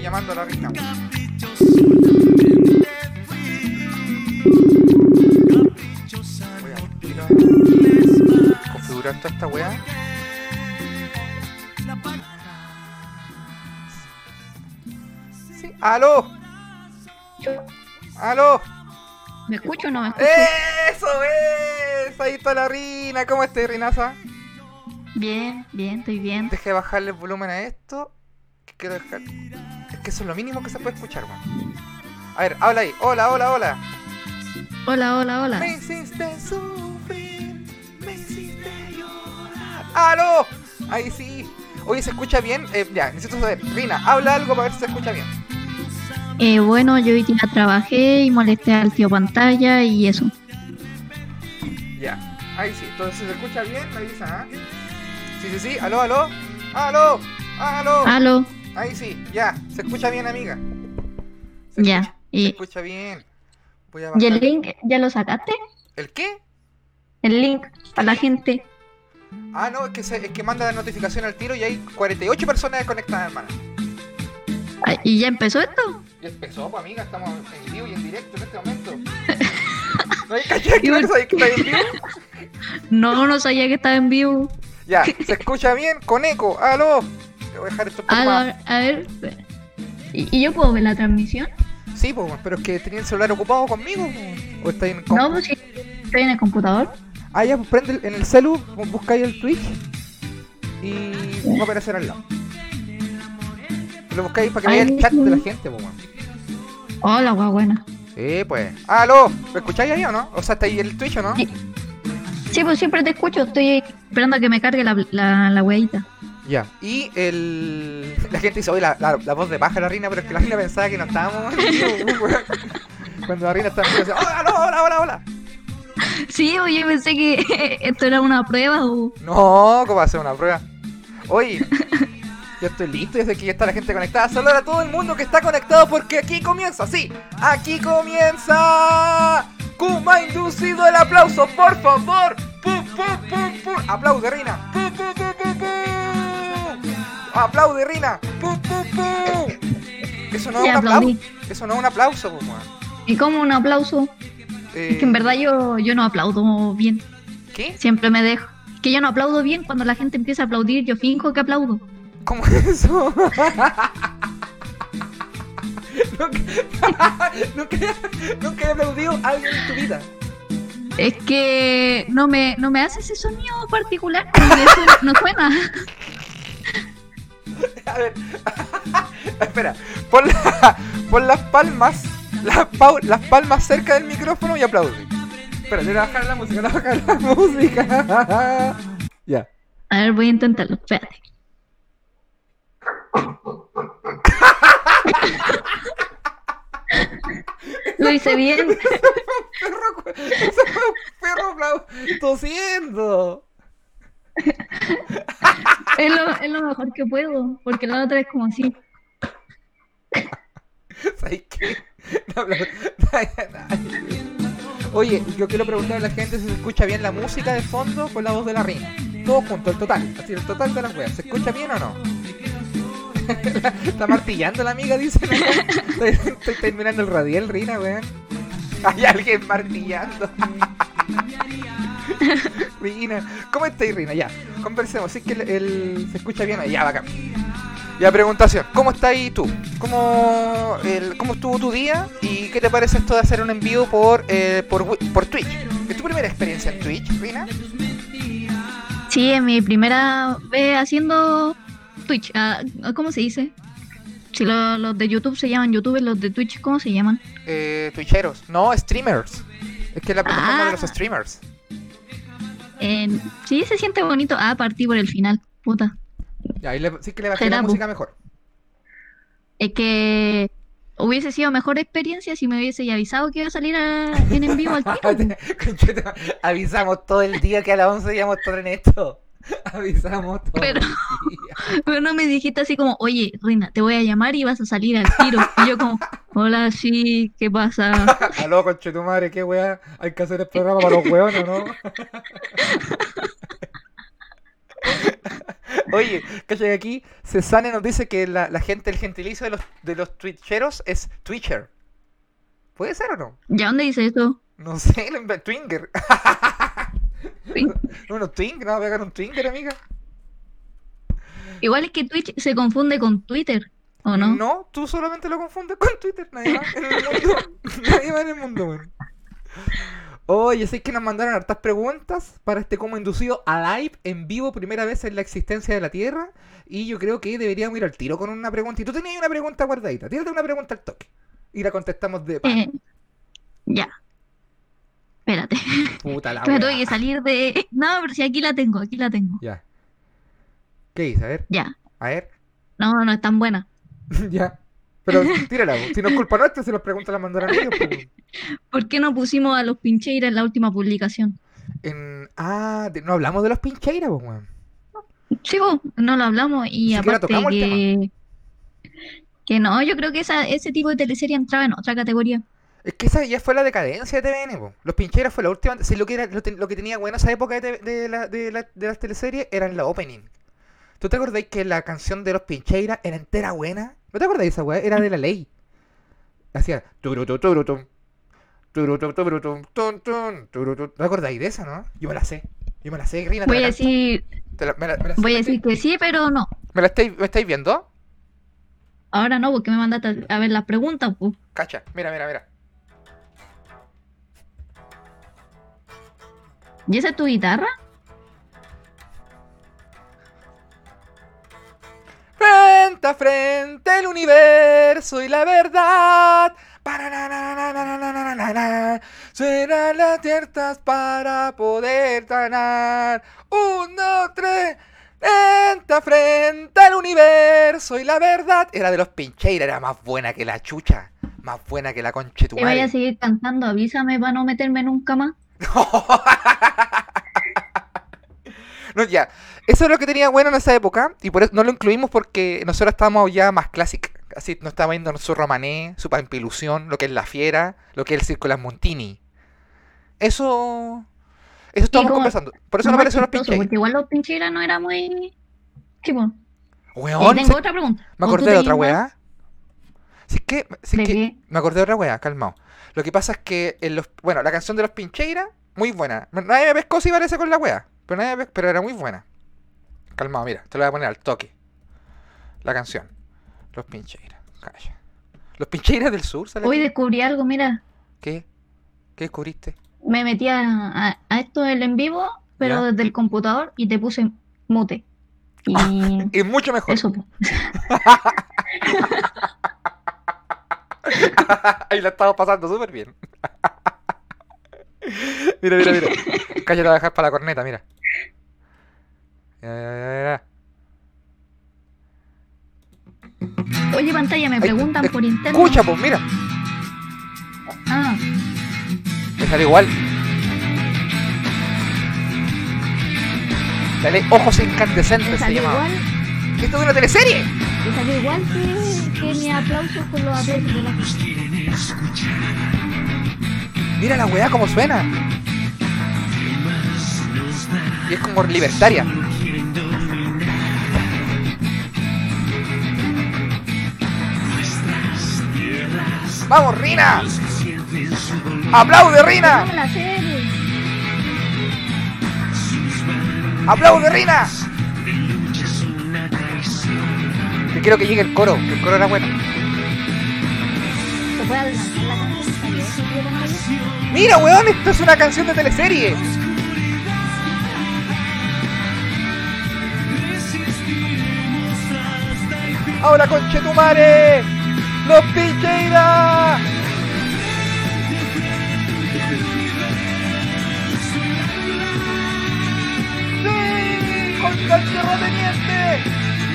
Llamando a la reina. Configurar toda esta weá. Sí, aló. Aló. ¿Me escucho o no me escucho? Eso es. Ahí está la Rina. ¿Cómo estás, Rinaza? Bien, bien, estoy bien. Deje de bajarle el volumen a esto. Que quiero dejar. Es que eso es lo mínimo que se puede escuchar, weón. A ver, habla ahí. Hola, hola, hola. Hola, hola, hola. Me hiciste sufrir, me hiciste llorar. ¡Aló! Ahí sí. Oye, ¿se escucha bien? Eh, ya, necesito saber. Rina, habla algo para ver si se escucha bien. Eh, bueno, yo hoy día trabajé y molesté al tío pantalla y eso. Ya, ahí sí. Entonces, si se escucha bien, me avisa, ¿ah? Sí, sí, sí. ¿Aló, aló? ¡Aló! ¡Aló! Aló, Ahí sí, ya. Se escucha bien, amiga. Se ya. escucha- Se ¿Y, escucha bien. Voy a ¿Y el link ya lo sacaste? ¿El qué? El link a la gente. Ah, no, es que, se- es que manda la notificación al tiro y hay 48 personas desconectadas, hermana. Ah, ¿Y ya empezó esto? Ya empezó, pues amiga, estamos en vivo y en directo en este momento. ¿No hay caché que no sabes que está en vivo? No, no sabía que estaba en vivo. Ya, se escucha bien con eco. ¡Aló! Voy a dejar esto A, ver, a ver. espera. ¿Y, y yo puedo ver la transmisión? Sí, pues, pero es que tenía el celular ocupado conmigo. ¿O está en No, pues sí. Estoy en el computador. Ah, ya, pues prende el- en el celu, buscáis el Twitch y va a aparecer al lado. Lo buscáis para que vea el chat de la gente, pues. Hola, guau, buena. Sí, pues. ¡Aló! ¿Lo escucháis ahí o no? O sea, está ahí el Twitch o no? Sí. Sí, pues siempre te escucho. Estoy esperando a que me cargue la, la, la weadita. Ya. Y el. La gente dice, oye, la, la, la voz de baja la reina, pero es que la reina pensaba que no estábamos. weón. Cuando la reina estaba decía, hola, hola, hola, hola, hola. Sí, oye, pensé que esto era una prueba o... No, ¿cómo va a ser una prueba? Oye, yo estoy listo desde que ya está la gente conectada. Saludar a todo el mundo que está conectado porque aquí comienza, sí, aquí comienza. Kuma inducido el aplauso, por favor. Pum, pum, pum, pum. Pum, pum, pum, pum. Aplaude, Rina. Eso no es un aplauso. Eso no es un aplauso, pues, weón. ¿Y como un aplauso? Eh, Es que en verdad yo, yo no aplaudo bien. ¿Qué? Siempre me dejo. Es que yo no aplaudo bien. Cuando la gente empieza a aplaudir, yo finjo que aplaudo. ¿Cómo es eso? nunca, nunca, nunca he aplaudido a alguien en tu vida. Es que no me, no me hace ese sonido particular. No, me suena, no suena. A ver, espera, pon, la- pon las palmas, las, las palmas cerca del micrófono y aplaude. Espera, voy a bajar la música, voy a bajar la música. ya. A ver, voy a intentarlo. Espérate. Lo hice bien. Perro, cu- ese fue un perro tosiendo. Es lo, es lo mejor que puedo. Porque la otra es como así. Oye, yo quiero preguntarle a la gente si se escucha bien la música de fondo con la voz de la reina. Todo junto, el total. Así, el total de las weas. ¿Se escucha bien o no? Está martillando la amiga, dice. Estoy, estoy terminando el radial, Rina, weón. Hay alguien martillando. Rina, ¿cómo estáis, Rina? Ya, conversemos. Si es que el, el- se escucha bien, ya, bacán. Ya, preguntación, ¿cómo estás ahí tú? ¿Cómo, el, ¿Cómo estuvo tu día? ¿Y qué te parece esto de hacer un envío por, eh, por, por Twitch? ¿Es tu primera experiencia en Twitch, Rina? Sí, es mi primera vez haciendo Twitch. ah, ¿Cómo se dice? Si lo- los de YouTube se llaman YouTubers, los de Twitch, ¿cómo se llaman? Eh, Twitcheros, no, streamers. Es que es la plataforma de Ah. los streamers. Eh, sí, se siente bonito. Ah, partí por el final. Puta. Ya, ahí le, sí que le bajé la Será, po. música mejor. Es que hubiese sido mejor experiencia si me hubiese avisado que iba a salir a- en en vivo al tiro. Avisamos todo el día que a las 11 íbamos a estar en esto. Avisamos todo Pero-. Pero no me dijiste así como, oye, Reina, te voy a llamar y vas a salir al tiro. Y yo como, hola, sí, ¿qué pasa? Aló, conche tu madre, qué weá. Hay que hacer el programa para los weones, ¿no? Oye, que aquí Cesane nos dice que la, la gente, el gentilicio de los, de los twitcheros es Twitcher. ¿Puede ser o no? ¿Ya dónde dice eso? No sé, Twinger. Twin- No, no, Twing, no, pegar un Twinger, amiga. Igual es que Twitch se confunde con Twitter, ¿o no? No, tú solamente lo confundes con Twitter, nadie más en el mundo. nadie más en el mundo, weón. Oye, sé que nos mandaron hartas preguntas para este como inducido a live en vivo, primera vez en la existencia de la Tierra. Y yo creo que deberíamos ir al tiro con una pregunta. Y tú tenías una pregunta guardadita. Tírate una pregunta al toque. Y la contestamos de Eh, ya. Espérate. puta la me tuve que salir de. No, pero si aquí la tengo, aquí la tengo. Ya. ¿Qué dice? A ver, Ya. a ver. No, no es tan buena. ya. Pero tírala, si no es culpa nuestra, si las preguntas las mandaron ellos. pues. ¿Por qué no pusimos a los Pincheiras en la última publicación? En... Ah, de- no hablamos de los pincheiras, pues, weón. Sí, vos, no lo hablamos y Ni aparte tocamos el que. Que no, yo creo que esa, ese tipo de teleserie entraba en otra categoría. Es que esa ya fue la decadencia de TVN, po. Los pincheras fue la última. Sí, lo que, era, lo, lo que tenía bueno esa época de, de, la- de, la- de las teleseries era en la opening. ¿Tú te acordáis que la canción de los pincheiras era entera buena? ¿No te acordáis de esa weá? Era de la ley. Hacía. ¿No te acordáis de esa, no? Yo me la sé. Yo me la sé, Rina. te Voy a decir, la- me la- me la sé, voy a decir que sí, pero no. ¿Me la estáis, me estáis viendo? Ahora no, porque me mandaste a ver las preguntas, pues. Cacha, mira, mira, mira. ¿Y esa es tu guitarra? Frente a frente el universo y la verdad. Serán las ciertas para poder ganar. Uno, tres. Frente a frente al universo y la verdad. Era de los pincheiras, era más buena que la chucha. Más buena que la conche Te voy a seguir cantando, avísame para no meterme nunca más. No, ya. Eso es lo que tenía bueno en esa época. Y por eso no lo incluimos porque nosotros estábamos ya más clásic. Así nos estaba viendo su romané, su pampilusión, lo que es la fiera, lo que es el circo de las Montini. Eso. Eso estábamos como- conversando. Por eso no aparecen los pinches. Porque igual los Pincheiras no era muy. Y Weón, tengo se- otra pregunta. me ¿O tú acordé de otra weá. Si es que. si es ¿De que-? Me acordé de otra weá, calmado. Lo que pasa es que en los. Bueno, la canción de los Pincheira, muy buena. Nadie me pescó si parece con la weá. Pero, nadie me pero era muy buena. Calmado, mira, te lo voy a poner al toque. La canción. Los Pincheira. Calla. Los Pincheiras del sur, ¿sale? Hoy descubrí algo, mira. ¿Qué? ¿Qué descubriste? Me metí a, a- a esto del en vivo, pero Ya. desde el computador y te puse mute. Y Es mucho mejor. eso. Ahí la estamos pasando súper bien. mira, mira, mira. Calla, te voy a dejar para la corneta, mira. Mira, mira, mira, mira. Oye, pantalla, me Ay, preguntan eh, por internet. Escucha, pues mira. Ah, Me sale igual. Dale ojos incandescentes se llamaba. igual, Esto es una teleserie. salió igual que, que mi aplauso con los aplausos de la Mira la weá como suena. Y es como libertaria. ¡Vamos, Rina! ¡Aplaude, Rina! pues. ¡Aplaude, Rina! Que quiero que llegue el coro, que el coro era bueno. ¡Mira, weón! Esto es una canción de teleserie. ¡Ahora conchetumare! ¡Los Pincheira! ¡Sí! ¡Contra el terrateniente!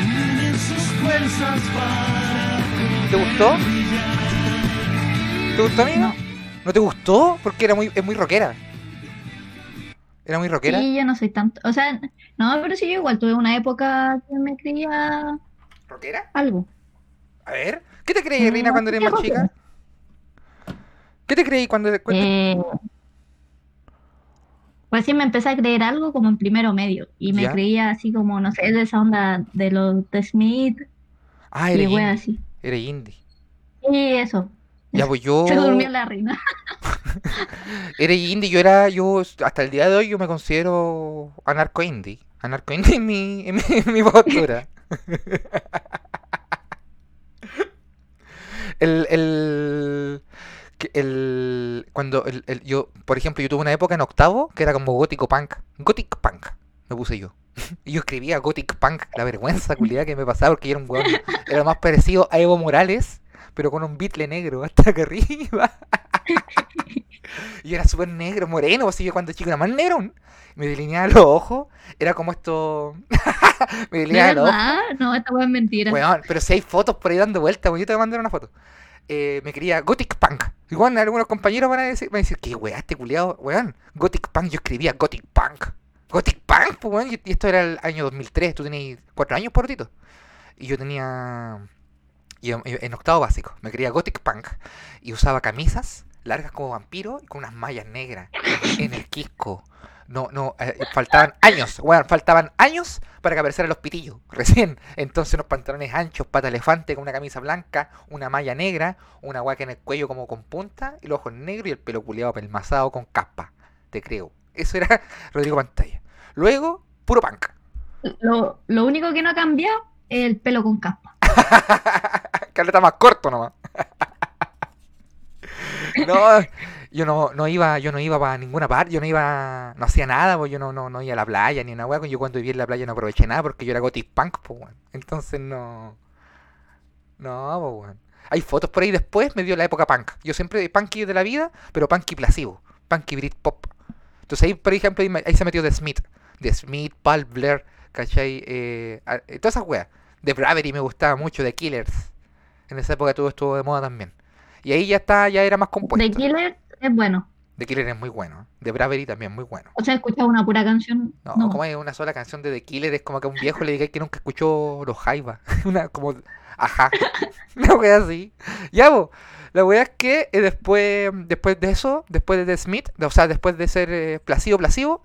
¿Te gustó? ¿Te gustó, amigo? ¿No te gustó? Porque era muy, es muy rockera. ¿Era muy rockera? Sí, yo no soy tanto. O sea, no, pero sí, yo igual tuve una época que me creía ¿Rockera? algo. A ver, ¿qué te creí, No, Rina, cuando eres ¿qué más rockera? chica? ¿Qué te creí cuando... Eh, Recién me empecé a creer algo como en primero medio. Y me ¿Ya? creía así como, no sé, de esa onda de los de Smith Ah, eres indie. así. Eres indie. Y eso. Ya, pues yo. Se durmió la reina. Eres indie, yo era, yo hasta el día de hoy yo me considero anarco indie. Anarco indie en mi, en mi, en mi postura. El, el, el, cuando el, el- yo, por ejemplo, yo tuve una época en octavo que era como gótico punk. Gothic punk, me puse yo. Y yo escribía Gothic Punk, la vergüenza culiada que me pasaba porque yo era un weón. Era lo más parecido a Evo Morales, pero con un bitle negro hasta acá arriba. Y era súper negro, moreno, así yo cuando chico era más negro. Me delineaba los ojos, era como esto. me ¿De delineaba los ojos. verdad? No, esta wea es mentira. Weón, pero si hay fotos por ahí dando vueltas, yo te voy a mandar una foto. Eh, me quería Gothic Punk. Igual algunos compañeros van a decir, van a decir que weá, este culiado, weón. Gothic Punk, yo escribía Gothic Punk. Gothic Punk, pues. Y esto era el año 2003, tú tenías cuatro años, porotito. Y yo tenía. en, octavo básico, me quería Gothic Punk. Y usaba camisas largas como vampiro y con unas mallas negras en el quisco. No, no, eh, faltaban años, weón, faltaban años para que aparecieran los pitillos, recién. Entonces unos pantalones anchos, pata elefante con una camisa blanca, una malla negra, una guaca en el cuello como con punta, y los ojos negros y el pelo culiado pelmazado con capa. Te creo. Eso era Rodrigo Pantalla. Luego, puro punk. Lo, lo único que no ha cambiado es el pelo con capa. Caleta más corto nomás. No, yo no, no iba, yo no iba para ninguna parte, yo no iba, no hacía nada, pues yo no, no, no iba a la playa ni una hueá, yo cuando viví en la playa no aproveché nada porque yo era gothic punk, pues weón. Entonces no. No, pues weón. Hay fotos por ahí después, me dio la época punk. Yo siempre punky de la vida, pero punky plasivo, punky Britpop. Entonces ahí, por ejemplo, ahí, se metió The Smith, The Smith, Paul Blair, ¿cachai? Eh, eh, todas esas weas. The Bravery me gustaba mucho, The Killers. En esa época todo estuvo de moda también. Y ahí ya está, ya era más The compuesto. Killer es bueno. The Killer es muy bueno. The Bravery también muy bueno. O sea, escuchado una pura canción. No, No, como hay una sola canción de The Killer, es como que a un viejo le diga que nunca escuchó los Jaiba. Una como, ajá. Una wea así. Ya, bo. La wea es que eh, después, después de eso, después de The Smith, o sea, después de ser eh, Placido Placido,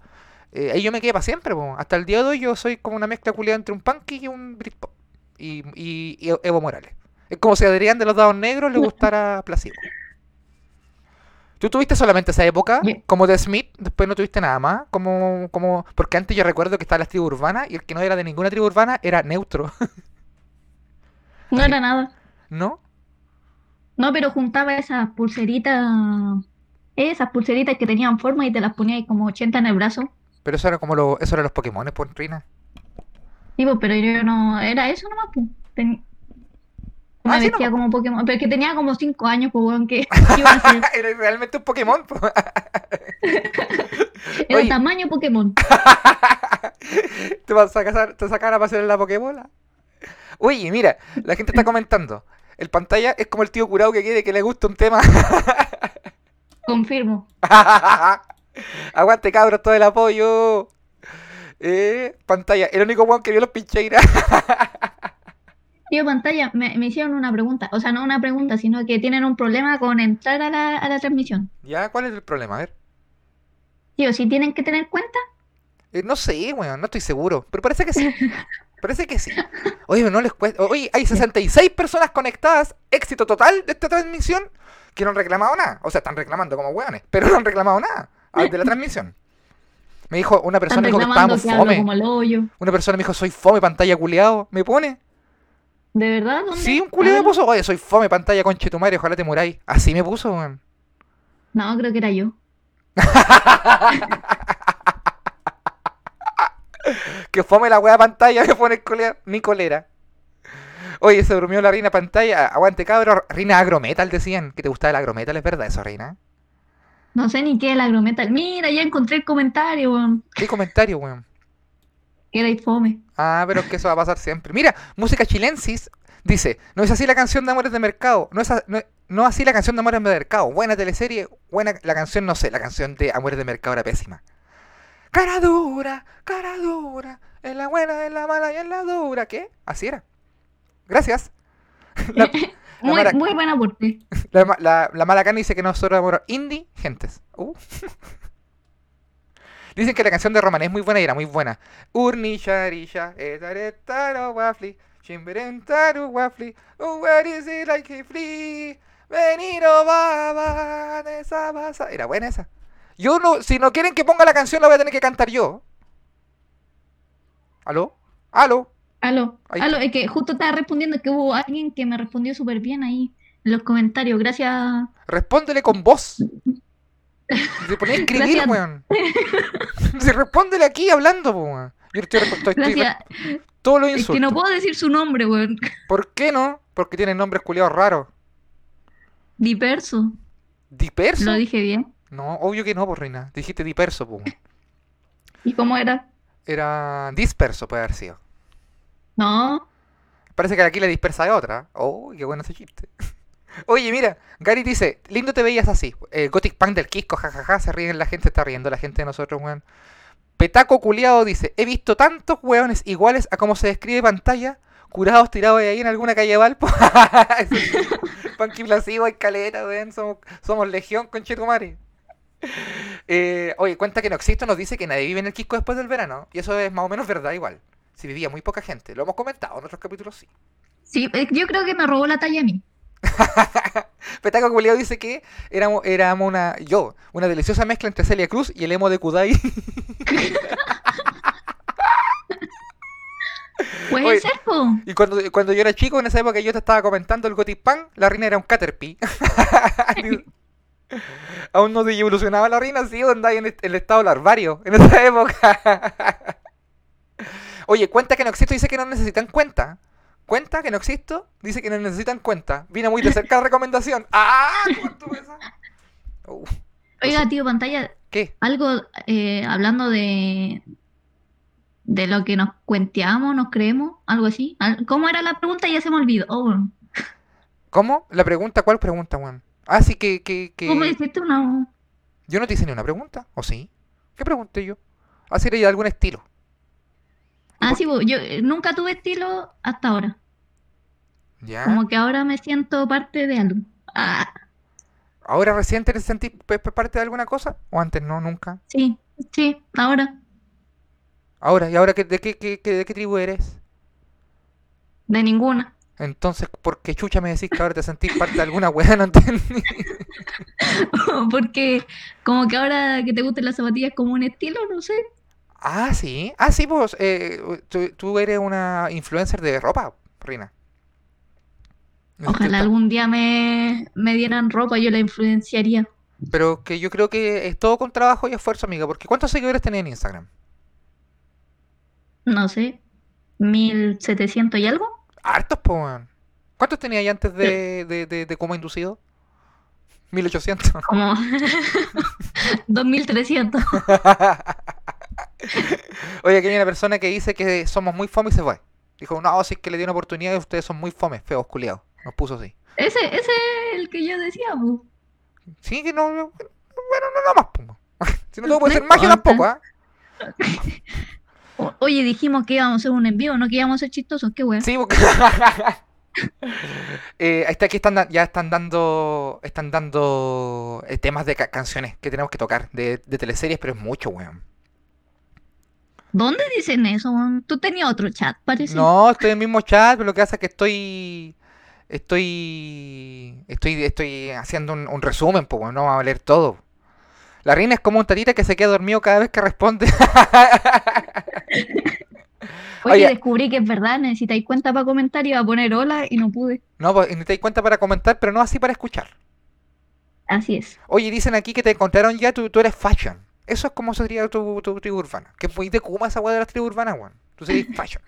eh, ahí yo me quedé para siempre, bo. Hasta el día de hoy yo soy como una mezcla culiada entre un punky y un Britpop. Y, y, y Evo Morales. Es como si Adrián de los Dados Negros le gustara Placido. ¿Tú tuviste solamente esa época? Como de Smith, después no tuviste nada más. Como, como, porque antes yo recuerdo que estaban las tribus urbanas y el que no era de ninguna tribu urbana era neutro, no era nada. ¿no? No, pero juntaba esas pulseritas. Esas pulseritas que tenían forma y te las ponía ahí como 80 en el brazo. Pero eso era como lo, eso eran los Pokémon, por Rina. Tipo, pero yo no. Era eso nomás, pues. Ten- Me Ah, sí, vestía no. como Pokémon. Pero es que tenía como 5 años, pues, weón, que ¿qué iba a hacer? era realmente un Pokémon. po. Era Oye. tamaño Pokémon. te vas a casar, te sacan a pasear en la Pokébola. Oye, mira, la gente está comentando. El pantalla es como el tío curado que quiere que le guste un tema. Confirmo. Aguante cabros, todo el apoyo. Eh, pantalla, el único weón que vio los pincheiras. Tío pantalla, me, me hicieron una pregunta. O sea, no una pregunta, sino que tienen un problema con entrar a la, a la transmisión. ¿Ya? ¿Cuál es el problema? A ver. Tío, si tienen que tener cuenta, Eh, no sé, weón, no estoy seguro. Pero parece que sí. Parece que sí. Oye, no les cuesta. Oye, hay 66 personas conectadas. Éxito total de esta transmisión. Que no han reclamado nada. O sea, están reclamando como weones. Pero no han reclamado nada ah, de la transmisión. Me dijo, una persona dijo que estábamos que fome. como el hoyo. Una persona me dijo, soy fome, pantalla culeado. ¿Me pone? ¿De verdad? ¿Dónde? Sí, un culeado me puso. Oye, soy fome, pantalla conche tu madre, ojalá te muráis. Así me puso, weón. No, creo que era yo. Que fome la wea pantalla, me pone culeado. Ni colera. Oye, se durmió la reina pantalla. Aguante, cabro. Reina agrometal, decían. Que te gustaba el agrometal, ¿es verdad eso, reina? No sé ni qué es el agrometal. Mira, ya encontré el comentario, weón. ¿Qué comentario, weón? Que era fome. Ah, pero es que eso va a pasar siempre. Mira, música chilensis dice, no es así la canción de Amores de Mercado, no es, a- no, no así la canción de Amores de Mercado, buena teleserie, buena la canción, no sé, la canción de Amores de Mercado era pésima. Cara dura, cara dura, en la buena, en la mala y en la dura, ¿qué? Así era. Gracias. La, Muy, Mara- muy buen aporte. la, la, la mala dice que nosotros amor indie, gentes. Uh. Dicen que la canción de Roman es muy buena y era muy buena. Urni sharisha, etaretaro wafli, chimberentaru wafli, where is it like a flea? Veniro baba, esa basa. Era buena esa. Yo no, si no quieren que ponga la canción, la voy a tener que cantar yo. ¿Aló? ¿Aló? Aló, Ahí aló, es que justo estaba respondiendo que hubo alguien que me respondió súper bien ahí en los comentarios. Gracias. Respóndele con voz. Se ponía a escribir, weón. Se respóndele aquí hablando, weón. Yo estoy, estoy, estoy- Gracias. todos los Es insultos. que no puedo decir su nombre, weón. ¿Por qué no? Porque tienen nombres culiados raros. Diverso. ¿Diperso? Lo dije bien. No, obvio que no, por reina. Dijiste diperso, po. weón. ¿Y cómo era? Era disperso, puede haber sido. No. Parece que aquí la dispersa de otra. Oh, qué bueno ese chiste. Oye, mira, Gary dice, lindo te veías así. Eh, Gothic Punk del Kisco, jajaja, se ríen, la gente está riendo, la gente de nosotros, weón. Petaco culiado dice, he visto tantos weones iguales a como se describe pantalla, curados tirados ahí en alguna calle Valpo. Eso sí, Punky Plasivo, escalera, weón, somos, somos legión, conchetumare. Eh, oye, cuenta que no existe, nos dice que nadie vive en el Quisco después del verano. Y eso es más o menos verdad igual. Si vivía muy poca gente. Lo hemos comentado en otros capítulos, sí. Sí, eh, yo creo que me robó la talla a mí. Petaco Culeado dice que éramos, éramos una, yo, una deliciosa mezcla entre Celia Cruz y el emo de Kudai. Puede Oye. ser, po. y cuando, cuando yo era chico, en esa época yo te estaba comentando el Gothic Pan, la reina era un Caterpie. Aún no se evolucionaba la reina, sí, andaba en el, estado larvario en esa época. Oye, cuenta que no existo, dice que no necesitan cuenta. Cuenta que no existo, dice que no necesitan cuenta. Vino muy de cerca la recomendación. ¡Ah! ¿Cómo estuvo esa? Uh, Oiga, tío, pantalla, ¿Qué? algo eh, hablando de de lo que nos cuenteamos, nos creemos, algo así. ¿Cómo era la pregunta? Ya se me olvidó. Oh, ¿Cómo? ¿La pregunta? ¿Cuál pregunta, Juan? Ah, sí, que, que, que... ¿Cómo hiciste una? Yo no te hice ni una pregunta, ¿o sí? ¿Qué pregunté yo? Así era de algún estilo. Ah, sí, yo eh, nunca tuve estilo hasta ahora. ¿Ya? Como que ahora me siento parte de algo. Ah, ¿Ahora recién te sentís parte de alguna cosa? ¿O antes no, nunca? sí, sí, ahora. Ahora, ¿y ahora de, qué, qué- qué- de qué tribu eres? De ninguna. Entonces, ¿por qué chucha me decís que ahora te sentís parte de alguna weá? No entendí. Porque como que ahora que te gusten las zapatillas como un estilo, no sé. Ah, sí. Ah, sí, pues eh, tú, tú eres una influencer de ropa, Rina. Ojalá algún día me, me dieran ropa, yo la influenciaría. Pero que yo creo que es todo con trabajo y esfuerzo, amiga. Porque ¿cuántos seguidores tenés en Instagram? No sé, 1700 y algo. Hartos, weón. ¿Cuántos tenías ahí antes de, de, de, de coma inducido? 1800. Como 2300. Oye, aquí hay una persona que dice que somos muy fome y se fue. Dijo, no, si es que le dio una oportunidad y ustedes son muy fome, feos, culiados. Nos puso así. Ese, ese es el que yo decía, po. Sí, que no. no- Bueno, no, no más, pues. Si no todo puede ser magia tampoco, ¿ah? O- Oye, dijimos que íbamos a hacer un envío, no que íbamos a ser chistosos, qué weón. Sí, porque. Eh, está, aquí están, ya están dando están dando eh, temas de ca- canciones que tenemos que tocar de, de teleseries, pero es mucho, weón. ¿Dónde dicen eso? weón? Tú tenías otro chat, parece. No, estoy en el mismo chat, pero lo que pasa es que estoy. Estoy. Estoy, estoy haciendo un, un resumen, pues, no vamos a leer todo. La reina es como un tatita que se queda dormido cada vez que responde. Oye, Oye. descubrí que es verdad, necesitáis cuenta para comentar, iba a poner hola y no pude. no, pues, das cuenta para comentar, pero no así para escuchar. Así es. Oye, dicen aquí que te encontraron ya, tú, tú eres fashion. Eso es como sería tu, tu tribu urbana. Que es muy de Kuma esa weá de las tribus urbanas, weón. Tú serías fashion.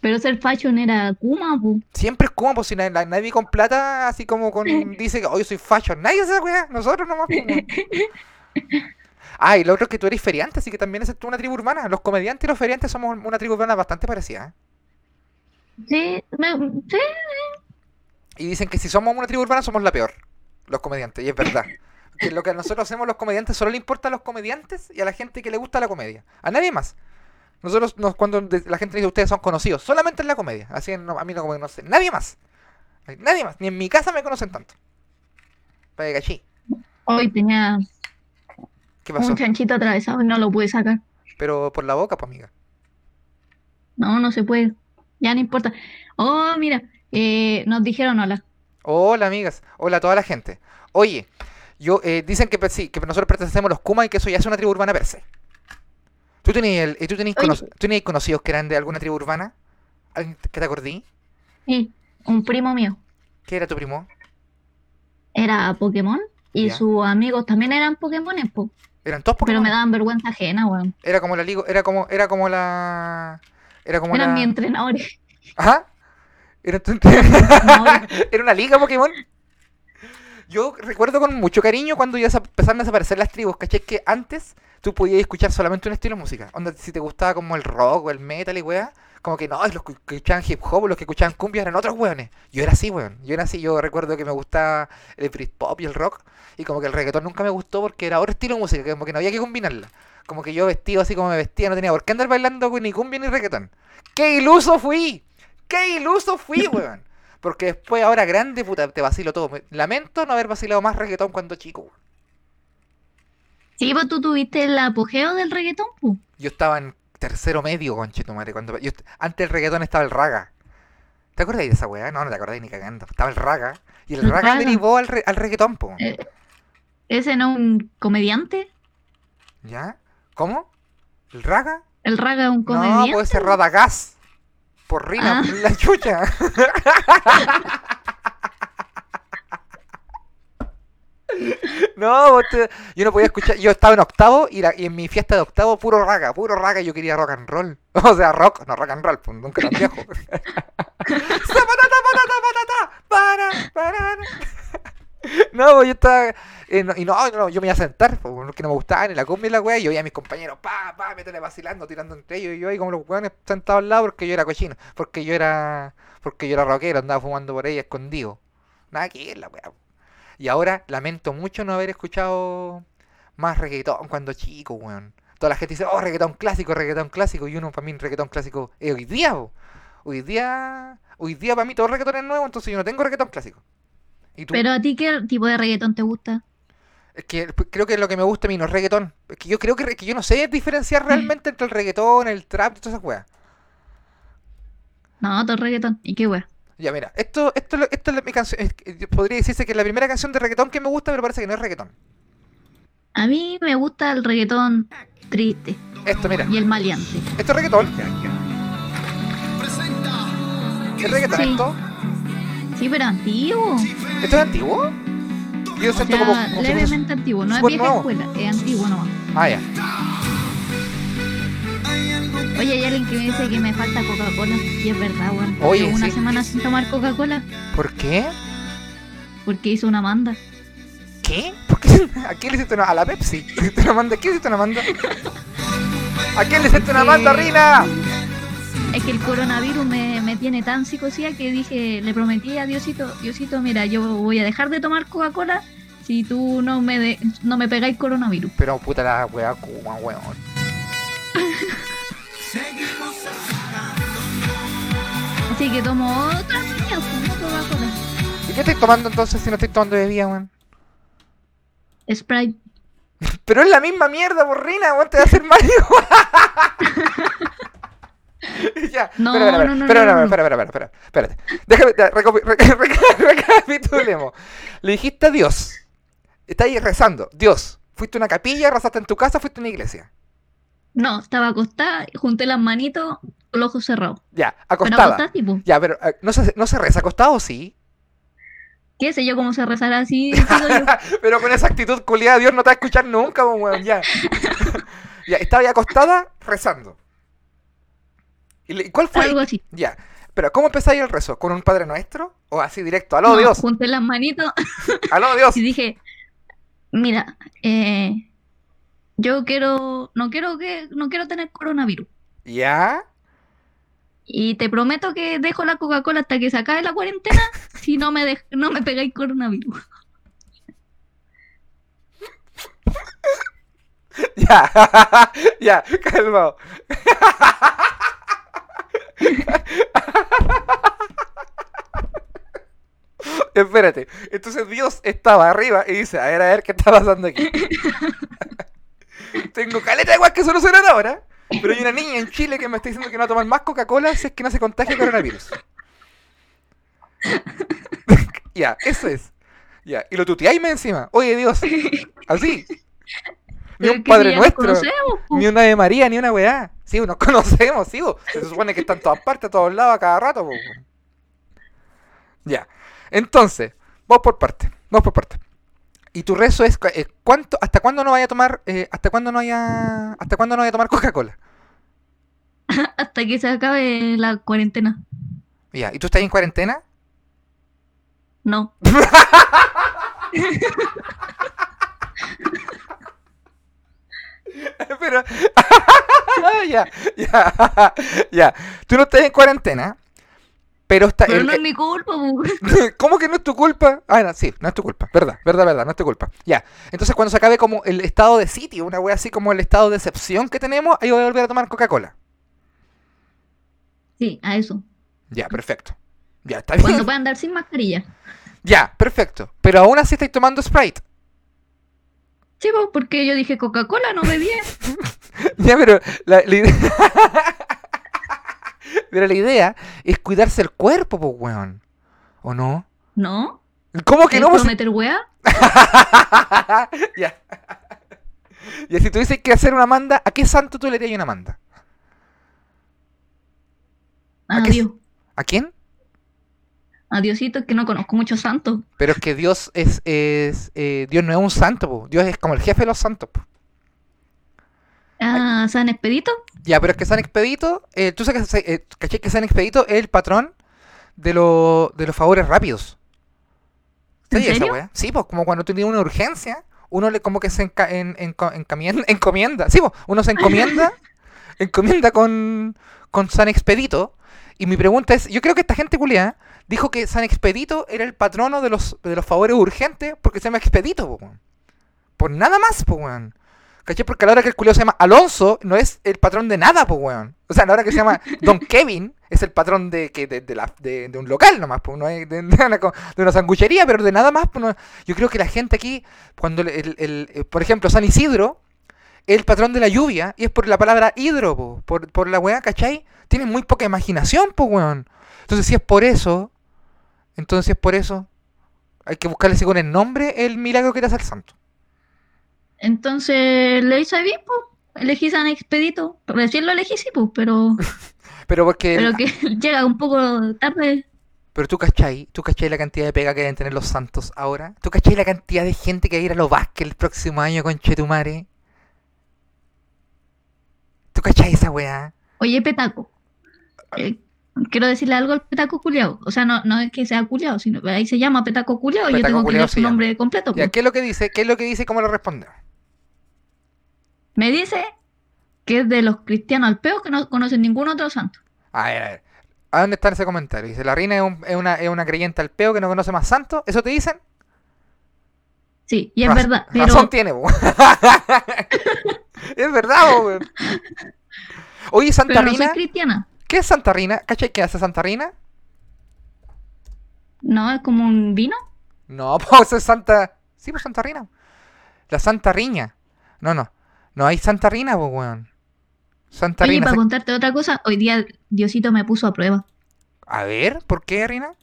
Pero ser fashion era Kuma, pu. Siempre es Kuma, pues si na- na- nadie con plata, así como con. Dice que hoy soy fashion. Nadie hace esa weá, nosotros nomás, pues, weón. Ah, y lo otro es que tú eres feriante, así que también es tú una tribu urbana. Los comediantes y los feriantes somos una tribu urbana bastante parecida. ¿eh? Sí, me- sí, Y dicen que si somos una tribu urbana somos la peor. Los comediantes, y es verdad. Que lo que nosotros hacemos los comediantes solo le importa a los comediantes y a la gente que le gusta la comedia. A nadie más. Nosotros, nos, cuando la gente dice ustedes son conocidos, solamente en la comedia. Así no, a mí no me conocen. Nadie más. Nadie más. Ni en mi casa me conocen tanto. Para cachí. Hoy tenía, ¿Qué pasó? Un chanchito atravesado y no lo pude sacar. Pero por la boca, pues amiga. No, no se puede. Ya no importa. Oh, mira, eh, nos dijeron hola. Hola amigas, hola a toda la gente. Oye, yo eh, dicen que sí, que nosotros pertenecemos a los Kuma y que eso ya es una tribu urbana per se. ¿Tú tenías, el- ¿tú tenías, cono- ¿tú tenías conocidos que eran de alguna tribu urbana? ¿Alguien que te acordí? Sí, un primo mío ¿Qué era tu primo? era Pokémon y Ya. sus amigos también eran Pokémones, po, Eran todos pero Pokémon. me daban vergüenza ajena, weón. Era como la liga, era como, era como la, era como Eran la, mis entrenadores. ajá, era tu- era una liga Pokémon. Yo recuerdo con mucho cariño cuando ya empezaron a desaparecer las tribus, ¿cachai? Que antes tú podías escuchar solamente un estilo de música. Onda, si te gustaba como el rock o el metal y weá, como que no, los que escuchaban hip hop, los que escuchaban cumbia eran otros weones. Yo era así, weón. Yo era así, yo recuerdo que me gustaba el Britpop y el rock, y como que el reggaetón nunca me gustó porque era otro estilo de música, como que no había que combinarla. Como que yo vestido así como me vestía, no tenía por qué andar bailando ni cumbia ni reggaetón. ¡Qué iluso fui! ¡Qué iluso fui, weón! Porque después, ahora grande, puta, te vacilo todo. Me- Lamento no haber vacilado más reggaetón cuando chico. Sí, pues tú tuviste el apogeo del reggaetón, po. Yo estaba en tercero medio, conchetumare. Cuando yo, antes del reggaetón estaba el raga. ¿Te acuerdas de esa weá? No, no te acordás ni cagando. Estaba el raga. Y el El raga raga. derivó al, re- al reggaetón, po. Eh, ¿Ese no es un comediante? ¿Ya? ¿Cómo? ¿El raga? ¿El Raga es un No, comediante? puede ser Radagás. Por rima, Ah. por la chucha. No, yo no podía escuchar. Yo estaba en octavo y, la- y en mi fiesta de octavo, puro raga, puro raga. Yo quería rock and roll. O sea, rock, no rock and roll, pues nunca tan viejo. No, pues yo estaba. eh, no- y no, no, yo me iba a sentar, pues, porque no me gustaba ni la cumbia ni la wea. Y yo veía a mis compañeros, pa, pa, métele vacilando, tirando entre ellos. Y yo ahí como los weones sentados al lado porque yo era cochino. Porque yo era. Porque yo era rockero, andaba fumando por ahí escondido. Nada que ver la wea. Y ahora lamento mucho no haber escuchado más reggaetón cuando chico, weón. Toda la gente dice, oh, reggaetón clásico, reggaetón clásico. Y uno, para mí, reggaetón clásico es hoy día, po. Hoy día, hoy día para mí todo reggaetón es nuevo, entonces yo no tengo reggaetón clásico. ¿Y tú? ¿Pero a ti qué tipo de reggaetón te gusta? Es que p- creo que lo que me gusta a mí no es reggaetón. Es que yo creo que, yo no sé diferenciar realmente entre el reggaetón, el trap y todas esas weas. No, todo reggaetón. ¿Y qué wea? Ya, mira, esto, esto, es lo- esto es mi canción. podría decirse que es la primera canción de reggaetón que me gusta, pero parece que no es reggaetón. A mí me gusta el reggaetón triste Esto, mira, y el maleante. esto es reggaetón. ¿Es reggaetón Sí. esto? Sí, pero antiguo. ¿Esto es antiguo? Yo O siento sea, como, como si fuese- levemente antiguo. No es vieja nuevo. escuela, es antiguo nomás. Ah, ya. Oye, hay alguien que me dice que me falta Coca-Cola. Y es verdad, weón. Oye, Llevo una sí. semana sin tomar Coca-Cola ¿Por qué? porque hizo una manda. ¿Qué? ¿Por qué? ¿A quién le hiciste una? ¿A la Pepsi? ¿Le hiciste una manda? ¿A quién le hiciste una manda? ¿A quién le hiciste una manda, Rina? Es que el coronavirus me, me tiene tan psicosía que dije, le prometí a Diosito, Diosito, mira, yo voy a dejar de tomar Coca-Cola si tú no me de- no me pegáis coronavirus. Pero puta la wea kuma, weón. Así que tomo otra niña, no Coca-Cola. ¿Y qué estoy tomando entonces si no estoy tomando bebida, weón? Sprite. Pero es la misma mierda, borrina, weón, te va a hacer mal. ya, No, espera, espera, no, no, espera, no, no. espera, espera, espera, espera, espérate. Déjame, recapitulemos. Le dijiste a Dios, está ahí rezando, Dios, fuiste a una capilla, rezaste en tu casa, fuiste a una iglesia. No, estaba acostada, junté las manitos con los ojos cerrados. Ya, Pero acostada. acostada, tipo, Ya, pero eh, ¿no se, ¿no se reza acostado sí? qué sé yo cómo se rezará así. pero con esa actitud culiada, Dios no te va a escuchar nunca, weón, ya. ya, estaba ahí acostada rezando. ¿Y le- cuál fue? Algo así. Ya, pero ¿cómo empezáis el rezo? ¿Con un Padre Nuestro? ¿O así directo? ¡Aló, No, Dios! Junté las manitos ¡Aló, Dios! y dije, mira, eh, yo quiero, no quiero que, no quiero tener coronavirus. ¿Ya? Y te prometo que dejo la Coca-Cola hasta que se acabe la cuarentena si no me dej- no me pegáis coronavirus. Ya, ya, calmado. Espérate, entonces Dios estaba arriba y dice, a ver, a ver, ¿qué está pasando aquí? Tengo caleta de weas que solucionar ahora. Pero hay una niña en Chile que me está diciendo que no va a tomar más Coca-Cola si es que no se contagia coronavirus. ya, eso es. Ya, y lo tuteáis encima. Oye, Dios. Así. Ni un Padre Nuestro. Ni una de María, ni una weá. Sí, nos conocemos, sí. bo. Se supone que está en todas partes, a todos lados, a cada rato. Ya. Entonces, vamos por parte. Vamos por parte. Y tu rezo es, eh, ¿cuánto, ¿hasta cuándo no vaya a tomar, eh, hasta cuándo no vaya, hasta cuándo no vaya a tomar Coca-Cola? Hasta que se acabe la cuarentena. Ya. ¿Y tú estás en cuarentena? No. Pero, ya, ya, ya. Tú no estás en cuarentena, pero está, Pero el- no es mi culpa. ¿Cómo que no es tu culpa? Ah, no, sí, no es tu culpa. Verdad, verdad, verdad, no es tu culpa. Ya. Entonces, cuando se acabe como el estado de sitio, una wea así como el estado de excepción que tenemos, ahí voy a volver a tomar Coca-Cola. Sí, a eso. Ya, perfecto. Ya, está bien. Cuando pueda andar sin mascarilla. Ya, perfecto. Pero aún así estáis tomando Sprite. Sí, porque yo dije Coca-Cola, no bebía. Ya, pero la, la idea... pero la idea es cuidarse el cuerpo, pues, weón. ¿O no? ¿No? ¿Cómo que ¿Es no? Prometer wea? ya. Y si tuviese que hacer una manda, ¿a qué santo tú le harías una manda? ¿A qué- Adiós. ¿A quién? Adiosito, que no conozco muchos santos. Pero es que Dios es, es eh, Dios no es un santo, po. Dios es como el jefe de los santos. po. Ah, San Expedito. Ya, pero es que San Expedito, eh, tú sabes que, eh, ¿cachai que San Expedito es el patrón de, lo- de los favores rápidos. ¿En ¿Sabías esa? Sí, pues como cuando tú tienes una urgencia, uno le como que se enca- en, enco- encamien- encomienda. Sí, pues uno se encomienda, encomienda con, con San Expedito. Y mi pregunta es, yo creo que esta gente culiada dijo que San Expedito era el patrono de los, de los favores urgentes porque se llama Expedito, po, weón. Por nada más, pues, weón. ¿Cachai? Porque a la hora que el culiado se llama Alonso, no es el patrón de nada, pues, weón. O sea, a la hora que se llama Don Kevin, es el patrón de, que, de, de la- de- de un local nomás, pues, no es de, una, co- de una sanguchería, pero de nada más. No- Yo creo que la gente aquí, cuando, el, el- el- eh, por ejemplo, San Isidro, es el patrón de la lluvia, y es por la palabra hidro, po, por, por la weá, ¿cachai? Tienen muy poca imaginación, pues, weón. Entonces, si es por eso, entonces por eso, hay que buscarle según el nombre el milagro que te hace el santo. Entonces le hice bien, pues. Elegí San Expedito. Recién lo elegí, sí, pues, pero, Pero porque... pero que llega un poco tarde. Pero tú cachai, tú cachai la cantidad de pega que deben tener los santos ahora. Tú cachai la cantidad de gente que va a ir a los Vázquez el próximo año con Chetumare. ¿Tú cachai esa weá? Oye, Petaco. eh, quiero decirle algo al Petaco culiao. O sea, no, no es que sea culiao, sino ahí se llama Petaco culiao y yo tengo que leer su llama. nombre completo. Ya, pues. ¿qué es lo que dice? ¿Qué es lo que dice y cómo lo respondemos? Me dice que es de los cristianos al peo que no conocen ningún otro santo. A ver, a ver. ¿A dónde está ese comentario? Dice, la reina es, un- es una, es una creyente al peo que no conoce más santos. ¿Eso te dicen? Sí, y es Raz- verdad. Pero, Razón tiene, es verdad, weón. Oye, Santa pero no soy Rina. cristiana. ¿Qué es Santa Rina? ¿Cachai qué hace Santa Rina? No, es como un vino. No, pues es Santa. Sí, pues Santa Rina. La Santa Riña. No, no. No hay Santa Rina, pues, weón. Santa Oye, Rina. para se- contarte otra cosa, hoy día Diosito me puso a prueba. A ver, ¿por qué, Rina?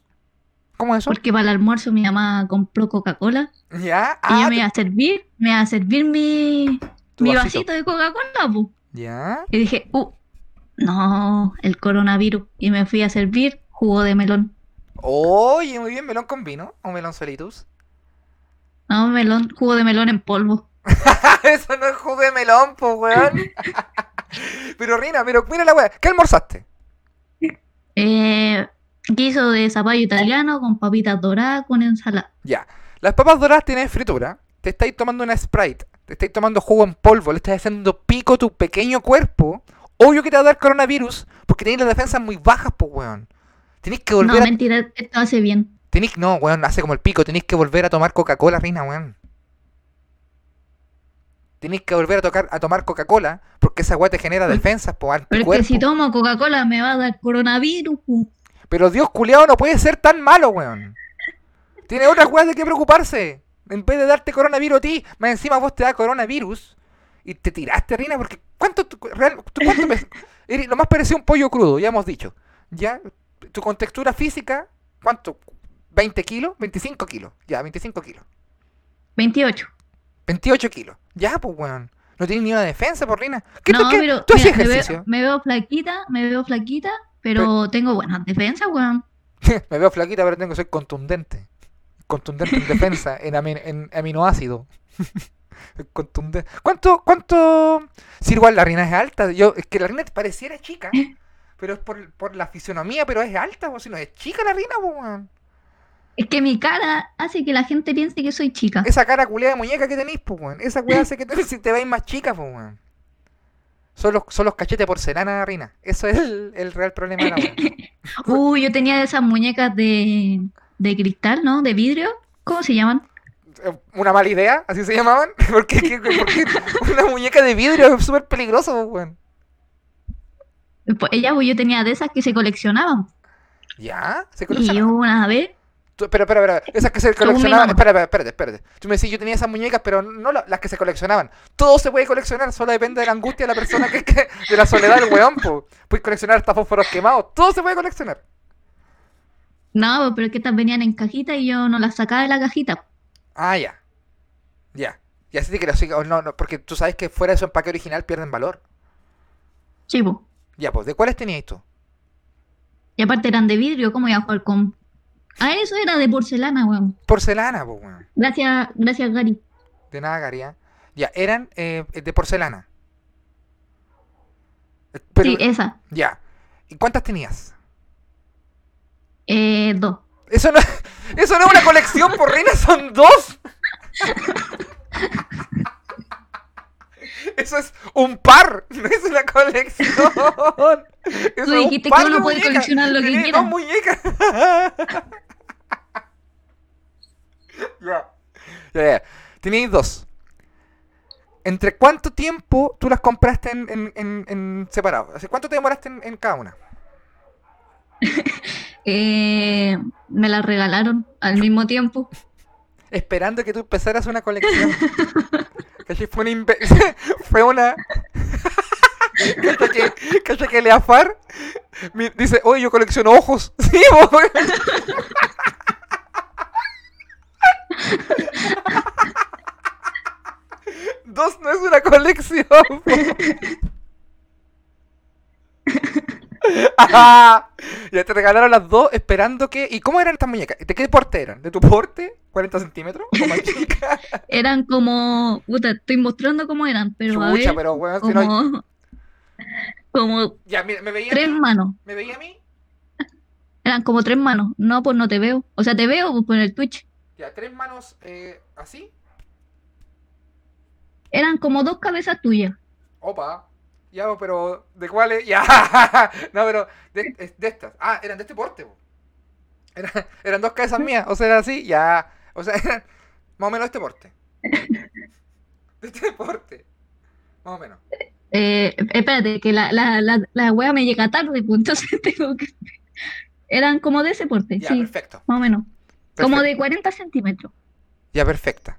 ¿Cómo es eso? Porque para el almuerzo mi mamá compró Coca-Cola ¿Ya? y Ah, yo me iba a servir, me iba a servir mi, mi vasito. vasito de Coca-Cola. po. ¿Ya? Y dije, uh, no, el coronavirus. Y me fui a servir jugo de melón. Oye, muy bien, melón con vino o melón solitus. No, melón, jugo de melón en polvo. Eso no es jugo de melón, pues, weón. pero, Rina, pero mira la weá. ¿Qué almorzaste? Eh, guiso de zapallo italiano con papitas doradas con ensalada. Ya. Las papas doradas tienen fritura. Te estáis tomando una Sprite. Te estáis tomando jugo en polvo. Le estás haciendo pico tu pequeño cuerpo. Obvio que te va a dar coronavirus. Porque tenéis las defensas muy bajas, pues, weón. Tenéis que No, volver a. mentira, esto hace bien. Tenéis... No, weón, hace como el pico. Tenéis que volver a tomar Coca-Cola, Rina, weón. Tenéis que volver a, tocar, a tomar Coca-Cola. Porque esa weá te genera defensas, pues, Pero es que si tomo Coca-Cola me va a dar coronavirus. po. Pero Dios culiao no puede ser tan malo, weón. Tiene otras weas de qué preocuparse. En vez de darte coronavirus a ti, más encima vos te da coronavirus. Y te tiraste, Rina, porque ¿cuánto, real, cuánto eres lo más parecido a un pollo crudo, ya hemos dicho. Ya, tu contextura física, ¿cuánto? ¿20 kilos? 25 kilos, ya, 25 kilos. 28. 28 kilos, ya, pues, weón. No tienes ni una defensa, por Rina. ¿Qué no, tú, qué- pero tú mira, me, ejercicio? veo, me veo flaquita, me veo flaquita, pero tengo buenas defensas, weón. Me veo flaquita, pero tengo que ser contundente. Contundente en defensa, en, ami- en aminoácido. contundente. ¿Cuánto, cuánto? Si igual la reina es alta. Yo, es que la reina pareciera chica, pero es por, por la fisionomía, pero es alta, o si no es chica la reina, weón. Es que mi cara hace que la gente piense que soy chica. Esa cara culeada de muñeca que tenéis, pues, weón. Esa weá hace que te, si te veis más chica, pues, weón. Son los, son los cachetes de porcelana, reina. Eso es el, el real problema de la weá. Uy, yo tenía esas muñecas de, de cristal, ¿no? De vidrio. ¿Cómo se llaman? Eh, Una mala idea, así se llamaban. ¿Por qué, qué- por qué una muñeca de vidrio es súper peligroso, pues, weón? Pues ella, pues yo tenía de esas que se coleccionaban. ¿Ya? ¿Se Y coleccionan? yo una vez, Tú- Espera, espera. Esas que se coleccionaban. Espera, espera, espérate, espérate. Tú me decís, yo tenía esas muñecas, pero no la- las que se coleccionaban. Todo se puede coleccionar, solo depende de la angustia de la persona que, que- de la soledad del weón, po. Puedes coleccionar hasta fósforos quemados. Todo se puede coleccionar. no, pero es que estas venían en cajita y yo no las sacaba de la cajita. Ah, ya. Ya. Y así te quiero decir, o no, no, porque tú sabes que fuera de su empaque original pierden valor. Sí, pues. Ya, pues, ¿de cuáles tenías tú? Y aparte eran de vidrio, ¿cómo iba a jugar con...? Ah, eso era de porcelana, weón. Porcelana, pues, weón. Gracias, gracias, Gary. De nada, Garia. Ya, eran eh, de porcelana. Eh, Pero, Sí, esa. ya. ¿Y cuántas tenías? Eh, dos. Eso no, eso no es una colección, por reina, son dos. Eso es un par, no es una colección. Eso es un dijiste que uno de puede coleccionar lo que quiera. dos muñecas. ya. Ya, ya. Tenéis dos. ¿Entre cuánto tiempo tú las compraste en, en, en, en separado? ¿Hace cuánto te demoraste en, en cada una? Eh, me las regalaron al mismo tiempo. esperando que tú empezaras una colección. Fue una fue una ¿Cachai que, cachai que Leafar dice, oye, yo colecciono ojos. Sí. Dos no es una colección. Ya te regalaron las dos esperando que... ¿Y cómo eran estas muñecas? ¿De qué porte eran? ¿De tu porte? ¿40 centímetros? Eran como... Puta, estoy mostrando cómo eran, pero a Chucha, ver, pero weón, si no... como... Como Ya, mira, ¿me veía a tres manos. ¿Me veía a mí? Eran como tres manos. No, pues no te veo. O sea, te veo pues, por el Twitch. Ya, tres manos eh, así. Eran como dos cabezas tuyas. Opa. Ya, pero ¿de cuáles? Ya. No, pero de, es de estas. Ah, eran de este porte. po. Eran, eran dos cabezas mías. O sea, era así. Ya. O sea, eran más o menos este porte. De este porte. Más o menos. Eh, espérate, que la, la, la, la wea me llega tarde, pues entonces tengo que... Eran como de ese porte, Ya, sí, perfecto. más o menos. Como de 40 centímetros. Ya, perfecta.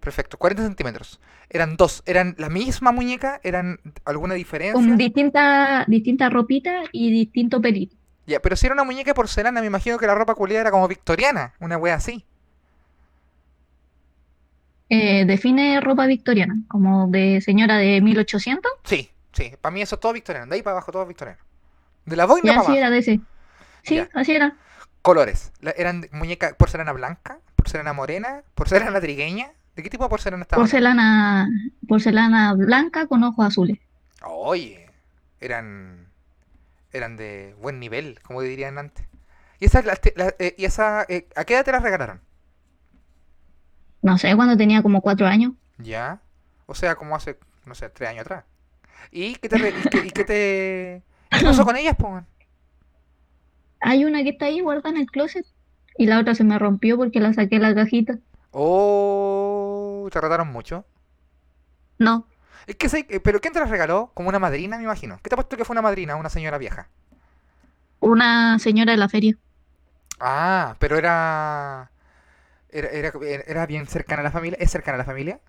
Perfecto. 40 centímetros. Eran dos. ¿Eran la misma muñeca? ¿Eran alguna diferencia? Con distinta, distinta ropita y distinto pelito. Ya, pero si era una muñeca de porcelana, me imagino que la ropa culiada era como victoriana. Una wea así. Eh, define ropa victoriana, como de señora de 1800. Sí, sí. Para mí eso es todo victoriano. De ahí para abajo todo victoriano. De la boina para así abajo. era de ese. Sí, así era. Colores. La- ¿Eran muñeca porcelana blanca? ¿Porcelana morena? ¿Porcelana trigueña? ¿De qué tipo de porcelana estaban? Porcelana, porcelana blanca con ojos azules. Oye, eran eran de buen nivel, como dirían antes. ¿Y esa, te- la- eh, y esa eh, a qué edad te las regalaron? No sé, cuando tenía como cuatro años. Ya. O sea, como hace, no sé, tres años atrás. ¿Y qué te, y qué, y qué te qué pasó con ellas, po? Hay una que está ahí guardada en el closet y la otra se me rompió porque la saqué de la cajita. Oh, te trataron mucho. No, Es que sé, eh, pero ¿quién te las regaló? Como una madrina, me imagino. ¿Qué te ha puesto que fue una madrina, una señora vieja? una señora de la feria. Ah, pero era era, era, era bien cercana a la familia. ¿Es cercana a la familia?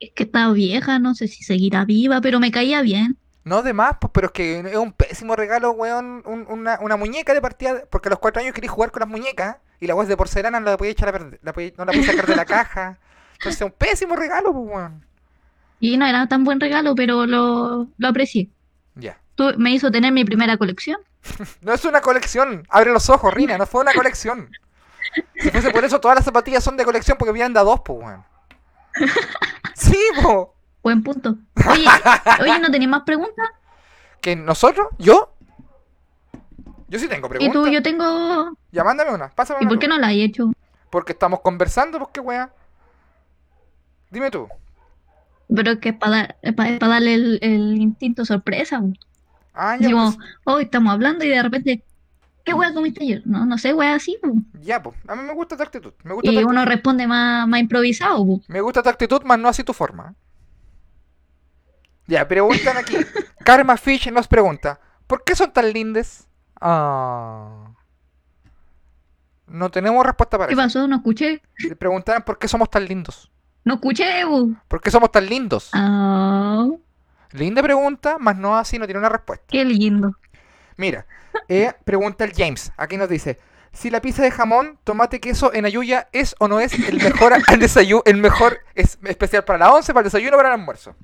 es que está vieja, no sé si seguirá viva, pero me caía bien. No de más, pues, pero es que es un pésimo regalo, weón, un- una, una muñeca de partida, porque a los cuatro años quería jugar con las muñecas, y la es de porcelana, no la podía echar a perder, la podía- no la podía sacar de la caja. Entonces, un pésimo regalo, pues, weón. Y no era tan buen regalo, pero lo, lo aprecié. Ya. Tú- me hizo tener mi primera colección. No es una colección, abre los ojos, Rina, no fue una colección. Si fuese por eso, todas las zapatillas son de colección porque vienen de a dos, pues, weón. Sí, po. Buen punto. Oye, oye, ¿no tenéis más preguntas? ¿Que nosotros? ¿Yo? Yo sí tengo Y preguntas. tú, yo tengo... Ya, mándame una, pásame ¿Y por qué no la he hecho? Porque estamos conversando, pues qué weá. Dime tú. Pero es que es para darle el, el instinto sorpresa. Ah, ya, Digo, pues, hoy estamos hablando y de repente, ¿qué hueá comiste ayer? No, no sé, hueá así. po. ya, pues. A mí me gusta tu actitud. Me gusta, Y uno responde más, más improvisado. po. me gusta tu actitud, más no así tu forma. Ya, preguntan aquí. Karma Fish nos pregunta: ¿Por qué son tan lindes? Ah. No tenemos respuesta para ¿Qué eso. pasó? No escuché. Le preguntaron por qué somos tan lindos. No escuché. po. ¿Por qué somos tan lindos? Ah, Linda pregunta, más no así no tiene una respuesta. qué lindo. Mira, eh, pregunta el James. Aquí nos dice: Si la pizza de jamón, tomate, queso en Ayuya es o no es el mejor al desayuno, el mejor es especial para la once, para el desayuno para el almuerzo.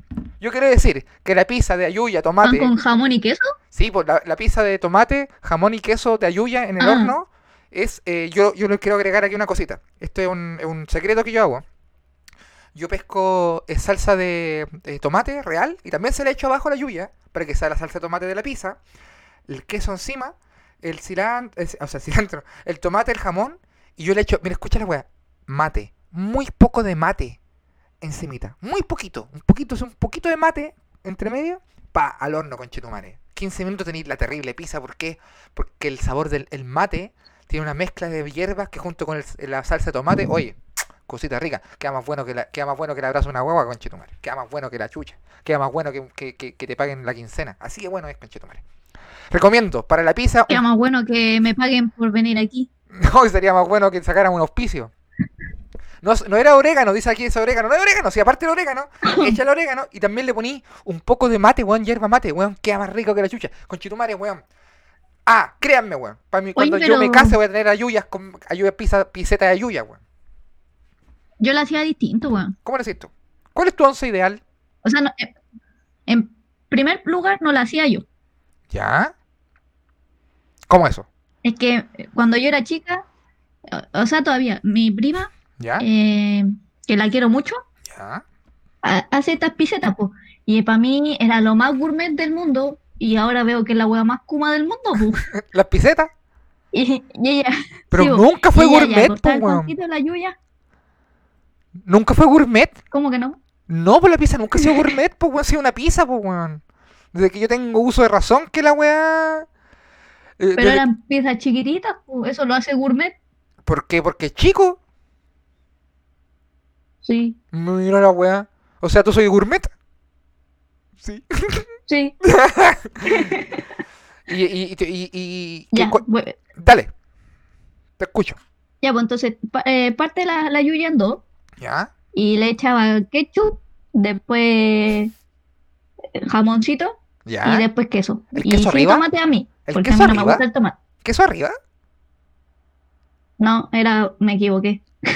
Yo quiero decir que la pizza de Ayuya, ¿Pan tomate, con jamón y queso? sí, pues la, la pizza de tomate, jamón y queso de Ayuya en el Ah. horno es. eh, yo, yo le quiero agregar aquí una cosita. Esto es un, es un secreto que yo hago. Yo pesco eh, salsa de, de tomate real y también se le echo abajo la Ayuya para que sea la salsa de tomate de la pizza, el queso encima, el cilantro, o sea, cilantro, el tomate, el jamón y yo le echo, mira, escucha la weá, mate, muy poco de mate encimita, muy poquito, un poquito, un poquito de mate entre medio, pa, al horno con chetumare. 15 minutos tenéis la terrible pizza, ¿por qué? Porque el sabor del el mate tiene una mezcla de hierbas que junto con el- la salsa de tomate, oye, cosita rica, queda más bueno que la, queda más bueno que el abrazo una hueva con chetumare, queda más bueno que la chucha, queda más bueno que, que, que- que te paguen la quincena, así de bueno es con chetumare. Recomiendo, para la pizza, Queda más bueno que me paguen por venir aquí. no, sería más bueno que sacaran un auspicio. No, no era orégano, dice aquí ese orégano. No es orégano, si aparte del orégano, echa el orégano y también le poní un poco de mate, weón, hierba mate, weón, queda más rico que la chucha. Con chitumare, weón. Ah, créanme, weón. Para mí, cuando yo me case voy a tener ayuyas con ayuyas pizza, piseta de ayuya, weón. Yo la hacía distinto, weón. ¿Cómo lo tú? ¿Cuál es tu once ideal? O sea, no- eh, en primer lugar no la hacía yo. ¿Ya? ¿Cómo eso? Es que cuando yo era chica, o sea, todavía, mi prima, ¿Ya? eh, que la quiero mucho, hace estas pisetas, po. Y para mí era lo más gourmet del mundo. Y ahora veo que es la hueá más kuma del mundo, po. ¿Las pisetas? Y, y ella, Pero Sí, nunca fue ya gourmet, po, el la Nunca fue gourmet. ¿cómo que no? No, pues la pizza nunca ha sido gourmet, pues weón, ha sido una pizza, pues weón. Desde que yo tengo uso de razón que la weá. eh, Pero desde- eran piezas chiquititas, po. Eso lo hace gourmet. ¿Por qué? Porque es chico. Sí, Mira la weá. O sea, tú soy gourmet. Sí. sí. y, y, y, y- y- ¿qué Ya, Dale. Te escucho. ya, pues entonces pa- eh, parte la, la yuya en dos ¿Ya? y le echaba ketchup, después jamoncito y ¿Ya? después queso. ¿El y queso sin arriba? tomate a mí, ¿El porque a queso mí no me gusta el tomate. ¿Queso arriba? No, era, me equivoqué.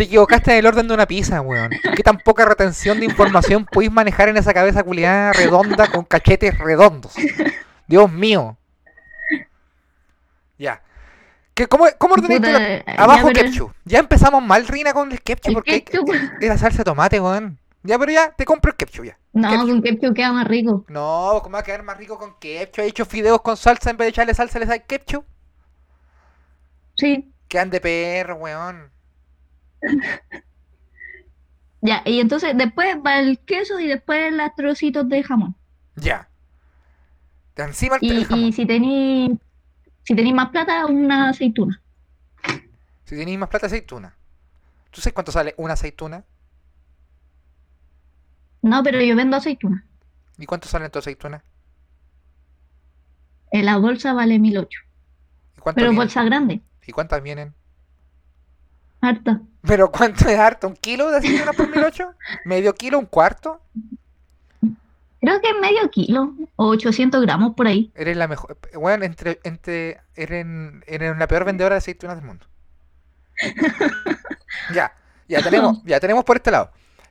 Te equivocaste en el orden de una pizza, weón. ¿Qué tan poca retención de información podéis manejar en esa cabeza culiada redonda con cachetes redondos? Dios mío. Ya. ¿Qué, ¿Cómo, cómo la- eh, ya, Abajo pero- ketchup. Ya empezamos mal, Rina, con el ketchup. El porque ketchup. era salsa de tomate, weón. Ya, pero ya, te compro el ketchup ya. No, Ketchup. con ketchup queda más rico. No, ¿cómo va a quedar más rico con ketchup? He hecho fideos con salsa en vez de echarle salsa, le sale ketchup. Sí. Quedan de perro, weón. Ya, y entonces después va el queso y después los trocitos de jamón. Ya. De encima el, Y, jamón. y si tenéis si tenéis más plata, una aceituna. Si tenéis más plata, aceituna. ¿Tú sabes cuánto sale una aceituna? No, pero yo vendo aceituna. ¿Y cuánto salen tus aceitunas? En la bolsa vale 1008. ¿Y Pero vienen? bolsa grande. ¿Y cuántas vienen? Harta. ¿Pero cuánto es harto? ¿Un kilo de aceitunas por 1008? ¿Medio kilo? ¿Un cuarto? Creo que es medio kilo o 800 gramos por ahí. Eres la mejor. Bueno, entre, entre, eres, eres la peor vendedora de aceitunas del mundo. ya, ya tenemos, ya tenemos por este lado.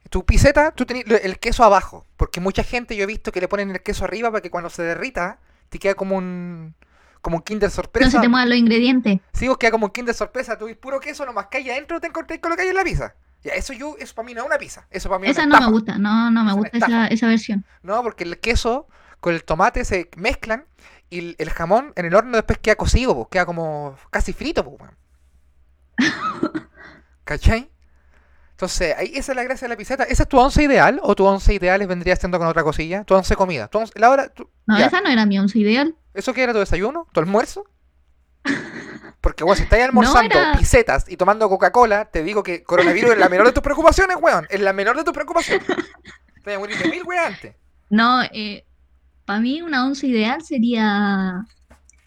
Tu piseta, tú tenés el queso abajo. Porque mucha gente yo he visto que le ponen el queso arriba para que cuando se derrita te queda como un como un Kinder sorpresa. No se te muevan los ingredientes. Sí, vos queda como un Kinder sorpresa. Tú puro queso, lo más y adentro te encontrás con lo que hay en la pizza. Ya, eso yo, eso para mí no es una pizza. Eso para mí esa es no me gusta, no, no me gusta esa, esa, versión. No, porque el queso con el tomate se mezclan y el, jamón en el horno después queda cocido, pues, queda como casi frito, pues, ¿Cachai? Entonces, ahí esa es la gracia de la piseta. ¿Esa es tu once ideal o tu once ideal vendría siendo con otra cosilla? Tu once comida. Tu la hora, no, esa no era mi once ideal. ¿Eso qué era tu desayuno? ¿Tu almuerzo? Porque, weón, si estás almorzando pisetas y tomando Coca-Cola, te digo que coronavirus es la menor de tus preocupaciones, weón. Es la menor de tus preocupaciones. Te voy a mil, weón, antes. No, eh, para mí una once ideal sería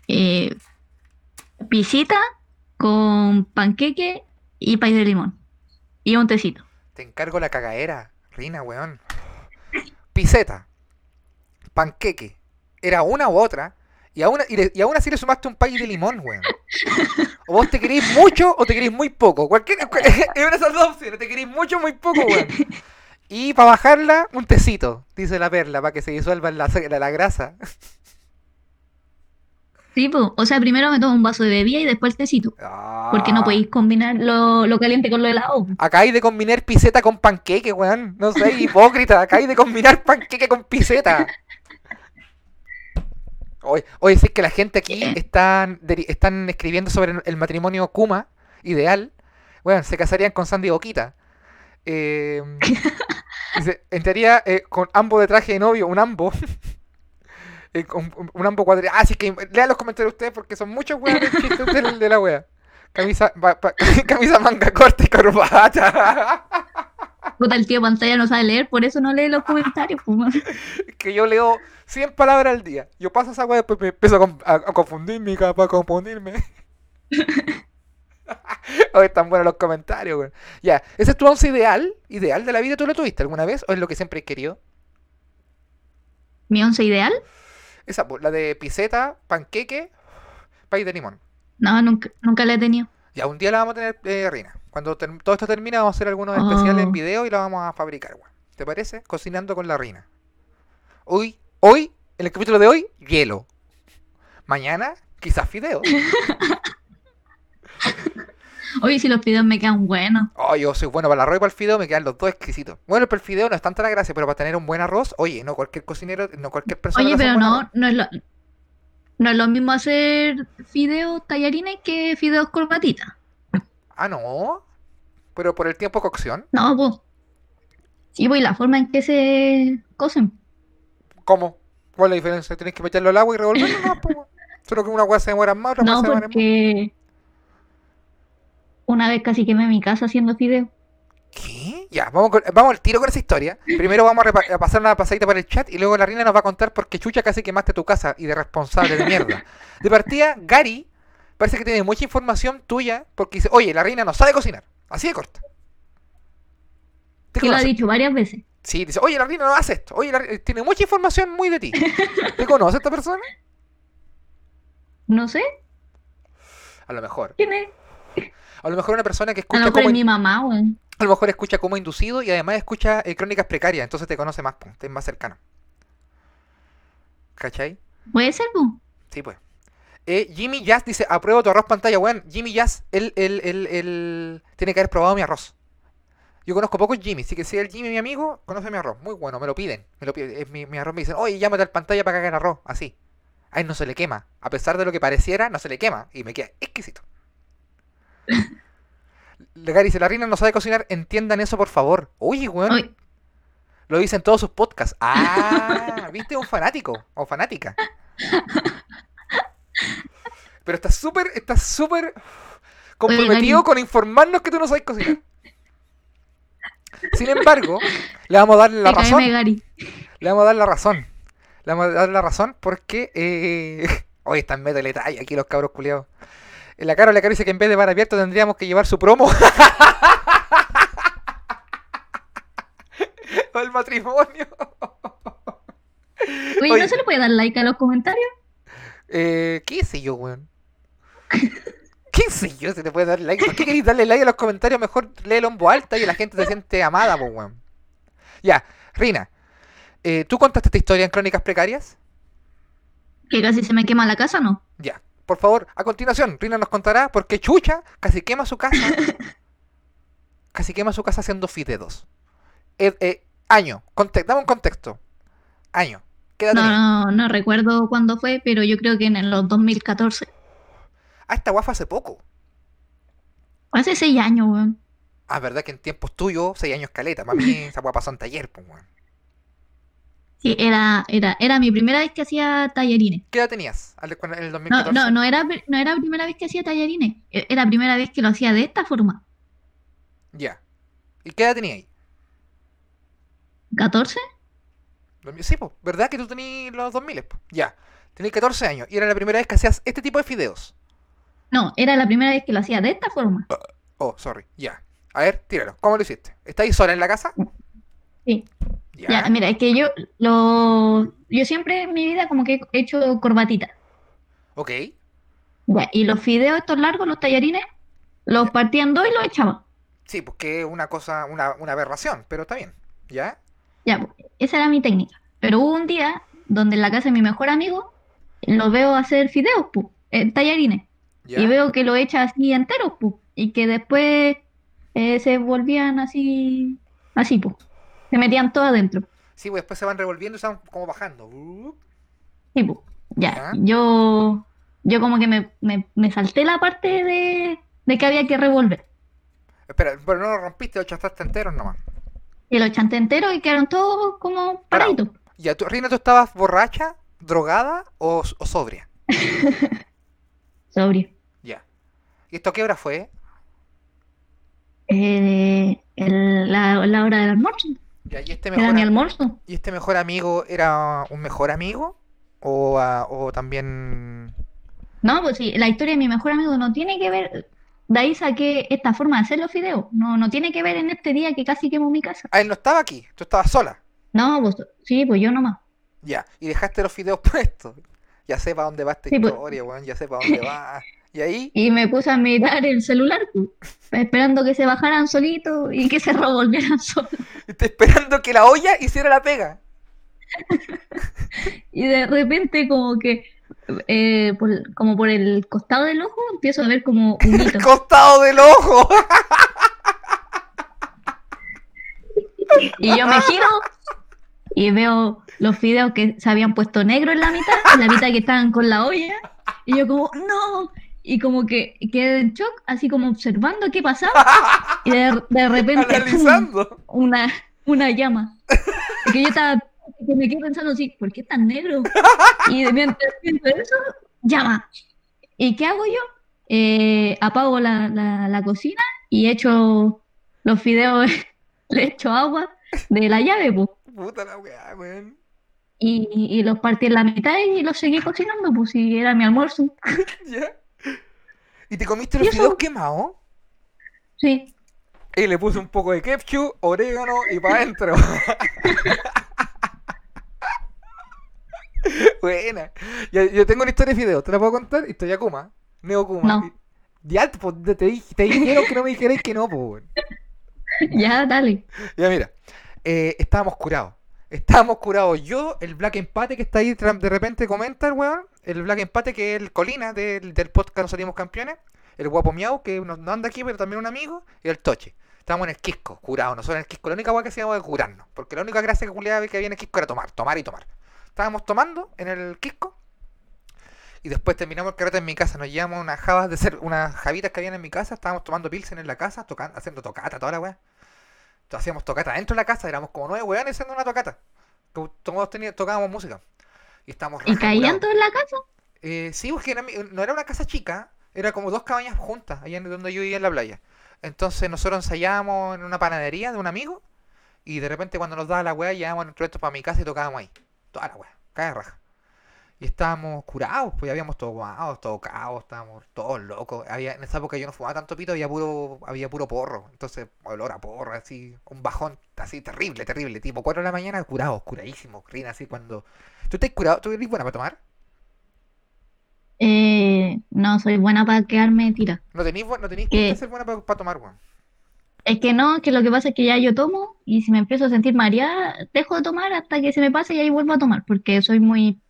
eh, pisita con panqueque y pay de limón. Y un tecito. Te encargo la cagadera, Rina, weón. Piseta, panqueque, era una u otra, y aún, y, aún así le sumaste un pay de limón, weón. O vos te queréis mucho o te queréis muy poco. Cualquiera, es una esas dos opciones, te queréis mucho o muy poco, weón. Y para bajarla, un tecito, dice la perla, para que se disuelva la, la grasa. Sí, o sea, primero me tomo un vaso de bebida y después el tecito. Porque no ah. podéis combinar lo, lo, caliente con lo helado. Acá hay de combinar piseta con panqueque, weón. No sé, hipócrita. Acá hay de combinar panqueque con piseta. Hoy, hoy decir que la gente aquí están, están escribiendo sobre el matrimonio Kuma, ideal. Bueno, se casarían con Sandy Boquita. Eh, entraría eh, con ambos de traje de novio, un ambo. Eh, un, ambo cuadrillo. Ah, sí que lean los comentarios ustedes porque son muchos weas de de, de, la wea. Camisa, camisa manga corta y corbata. Puta, el tío pantalla no sabe leer, por eso no lee los comentarios. Que yo leo 100 palabras al día. Yo paso esa wea y después me empiezo a, confundirme, capaz, a confundirme. Hoy están buenos los comentarios, weón. Ya, ¿ese es tu once ideal? ¿Ideal de la vida? ¿Tú lo tuviste alguna vez? ¿O es lo que siempre he querido? ¿Mi once ideal? Esa, la de piseta, panqueque, país de limón. No, nunca, nunca la he tenido. Ya, un día la vamos a tener, eh, Rina. Cuando todo esto termine, vamos a hacer algunos especiales en video y la vamos a fabricar, weón. ¿Te parece? Cocinando con la Rina. Hoy, hoy, en el capítulo de hoy, hielo. Mañana, quizás fideo. Oye, si los fideos me quedan buenos. Oh, yo soy bueno para el arroz y para el fideo, me quedan los dos exquisitos. Bueno, para el fideo no es tanta la gracia, pero para tener un buen arroz, oye, no cualquier cocinero, no cualquier persona. Oye, pero no, no es, lo, no es lo mismo hacer fideos tallarines que fideos corbatitas. Ah, no. Pero por el tiempo de cocción. No, pues. Sí, pues, la forma en que se cocen. ¿Cómo? ¿Cuál es la diferencia? ¿Tienes que meterlo al agua y revolverlo? no, pues. Solo que una hueá se demora más, otra no, se demora porque... Una vez casi quemé mi casa haciendo fideo. ¿Qué? Ya, vamos, vamos al tiro con esa historia. Primero vamos a, pasar una pasadita para el chat y luego la reina nos va a contar por qué chucha casi quemaste tu casa y de responsable de mierda. De partida, Gary parece que tiene mucha información tuya porque dice, oye, la reina no sabe cocinar. Así de corta. Que lo ha dicho varias veces. Sí, dice, oye, la reina no hace esto. Oye, la, tiene mucha información muy de ti. ¿Te conoce esta persona? No sé. A lo mejor. ¿Quién es? A lo mejor una persona que escucha a lo como... mi mamá, güey. A lo mejor escucha como inducido y además escucha eh, crónicas precarias, entonces te conoce más, es más cercano. ¿Cachai? ¿Puede ser, tú? Sí, pues. Eh, Jimmy Jazz dice, apruebo tu arroz pantalla, weón. Jimmy Jazz, él, él, él, él, tiene que haber probado mi arroz. Yo conozco poco Jimmy, así que si el Jimmy mi amigo, conoce mi arroz. Muy bueno, me lo piden. Me lo piden. mi, mi, arroz me dicen, oye, llámate al pantalla para que hagan arroz. Así. A él no se le quema. A pesar de lo que pareciera, no se le quema. Y me queda exquisito. Gary dice, la reina no sabe cocinar, entiendan eso por favor. Oye, weón. Lo dicen todos sus podcasts. Ah, viste, un fanático o fanática. Pero está súper, está súper comprometido con informarnos que tú no sabes cocinar. Sin embargo, le vamos a dar la razón. Le vamos a dar la razón. Le vamos a dar la razón porque eh, hoy están meto detalle aquí los cabros culiados. En la cara le dice que en vez de bar abierto tendríamos que llevar su promo. o el matrimonio. Oye, Oye. ¿no se le puede dar like a los comentarios? Eh, ¿Qué sé yo, weón? ¿Qué sé yo? Se te puede dar like. ¿Por qué queréis darle like a los comentarios? Mejor léelo en voz alta y la gente se siente amada, pues, weón. Ya, Rina. eh, ¿Tú contaste esta historia en Crónicas Precarias? Que casi se me quema la casa, ¿no? Ya. Por favor, a continuación, Rina nos contará por qué Chucha casi quema su casa. casi quema su casa haciendo fideos. Eh, eh, año. Dame un contexto. Año. ¿Qué edad No, no, no recuerdo cuándo fue, pero yo creo que en los 2014. Ah, esta guafa hace poco. Hace seis años, weón. Ah, verdad que en tiempos tuyos, seis años caleta. Para mí, esa guapa pasó en taller, pues, weón. Sí, era, era, era mi primera vez que hacía tallarines. ¿Qué edad tenías? En el No, 2014. no, no era, no era primera vez que hacía tallarines. e- Era la primera vez que lo hacía de esta forma. Ya. ¿Y qué edad tenías ahí? ¿14? Dos mil- Sí, pues, ¿verdad que tú tenías los 2000? po? Ya. Tenías 14 años y era la primera vez que hacías este tipo de fideos. No, era la primera vez que lo hacía de esta forma. Oh, sorry. Ya. A ver, tíralo. ¿Cómo lo hiciste? ¿Estáis sola en la casa? Sí. Ya. Ya, mira, es que yo lo, yo siempre en mi vida como que he hecho corbatita. Ok. Ya, y los fideos estos largos, los tallarines, los partía en dos y los echaba. Sí, porque es una cosa, una, una aberración, pero está bien. ¿Ya? Ya, pues, esa era mi técnica. Pero hubo un día donde en la casa de mi mejor amigo lo veo hacer fideos, pues, en tallarines. ¿Ya? Y veo que lo echa así enteros, pues, y que después eh, se volvían así, así, pues. Se metían todo adentro. Sí, pues después se van revolviendo y se van como bajando. Sí. Ya, yo, yo como que me, me, me salté la parte de, de que había que revolver. Espera, pero no lo rompiste, lo echaste enteros nomás. Y los chanté enteros y quedaron todos como paraditos. Ya, tú, Rina, ¿tú estabas borracha, drogada o, o sobria? Sobrio. Ya. ¿Y esto qué hora fue? Eh, el- la, la hora del almuerzo. Ya, ¿y este Era mejor, mi a- almuerzo. ¿y este mejor amigo era un mejor amigo? ¿O, o también... No, pues sí, la historia de mi mejor amigo no tiene que ver. De ahí saqué esta forma de hacer los fideos. No, no tiene que ver en este día que casi quemo mi casa. Ah, él no estaba aquí, tú estabas sola. No, pues sí, pues yo nomás. Ya, y dejaste los fideos puestos. Ya sé para dónde va esta Sí, pues. historia, weón, ya sé para dónde va. Y ahí, Y me puse a mirar el celular, pues, esperando que se bajaran solitos y que se revolvieran solos. estoy esperando que la olla hiciera la pega. Y de repente como que, eh, por- como por el costado del ojo, empiezo a ver como un hito. El costado del ojo. Y yo me giro y veo los fideos que se habían puesto negro en la mitad, en la mitad que estaban con la olla. Y yo como, no. Y como que quedé en shock, así como observando qué pasaba. Y de, de repente, una, una llama. Que yo estaba, que me quedé pensando así, ¿por qué tan negro? Y de mientras pienso eso, llama. ¿Y qué hago yo? Eh, apago la, la, la cocina y echo los fideos, le echo agua de la llave, pues. Puta la weá, weón. Y, y los partí en la mitad y los seguí cocinando, pues si era mi almuerzo. Ya. ¿Y te comiste ¿Y los fideos quemados? Sí. Y le puse un poco de ketchup, orégano y para adentro. Buena. Yo, yo tengo una historia de fideos, ¿te la puedo contar? Historia Kuma. Neo Kuma. No. Ya, pues, te, te dije- te dijeron que no me dijerais que no, pues. weón. Ya, dale. Ya, mira. Eh, estábamos curados. Estábamos curados. Yo, el Black Empate que está ahí, de repente comenta el weón. El Black Empate que es el Colina del, del podcast No Salimos Campeones. El Guapo Miau, que no, no anda aquí, pero también un amigo. Y el Toche. Estábamos en el Quisco, curados. Nosotros en el Quisco. La única weá que hacíamos era curarnos. Porque la única gracia que culiaba que había en el Quisco era tomar, tomar y tomar. Estábamos tomando en el Quisco. Y después terminamos el carrete en mi casa. Nos llevamos unas jabas de ser, unas javitas que habían en mi casa. Estábamos tomando pilsen en la casa, tocando, haciendo tocata, toda la weá. Hacíamos tocata dentro de la casa, éramos como nueve weones haciendo una tocata. To- Todos tocábamos música. Y estábamos ¿Y caían todos en la casa? Eh, sí, porque era no era una casa chica, era como dos cabañas juntas, allá donde yo vivía en la playa. Entonces nosotros ensayábamos en una panadería de un amigo y de repente cuando nos daba la weá llevábamos nuestro esto para mi casa y tocábamos ahí. Toda la weá, cada raja. Y estábamos curados, pues ya habíamos tomados, tocados, estábamos todos locos. Había, en esa época yo no fumaba tanto pito, había puro, había puro porro. Entonces, olor a porro, así, un bajón así terrible, terrible. Tipo 4 de la mañana, curados, curadísimos. Rina, así cuando. ¿Tú estás curado? ¿Tú eres buena para tomar? Eh, no, soy buena para quedarme tira. No tenéis no tenéis que ser buena para, para tomar, weón. Es que no, que lo que pasa es que ya yo tomo y si me empiezo a sentir mareada, dejo de tomar hasta que se me pase y ahí vuelvo a tomar, porque soy muy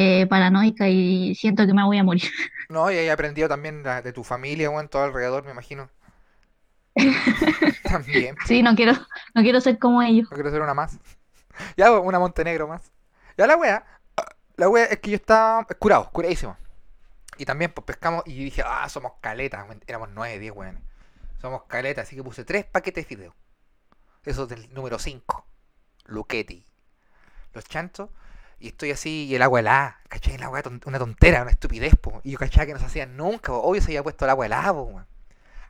eh, paranoica y siento que me voy a morir. No, y he aprendido también la- de tu familia, weón, todo alrededor, me imagino. También. Sí, no quiero, no quiero ser como ellos. No quiero ser una más. Ya, una Montenegro más. Ya la wea. La wea es que yo estaba curado, curadísimo. Y también pues pescamos y dije, ah, somos caletas. Éramos 9, 10 weones. Somos caletas, así que puse tres paquetes de fideo. Eso del número 5. Luquetti. Los chantos. Y estoy así, y el agua helada. ¿Cachai? La wea ton- una tontera, una estupidez, po. Y yo cachaba que no se hacían nunca, po. Obvio se había puesto el agua helada, po, weón.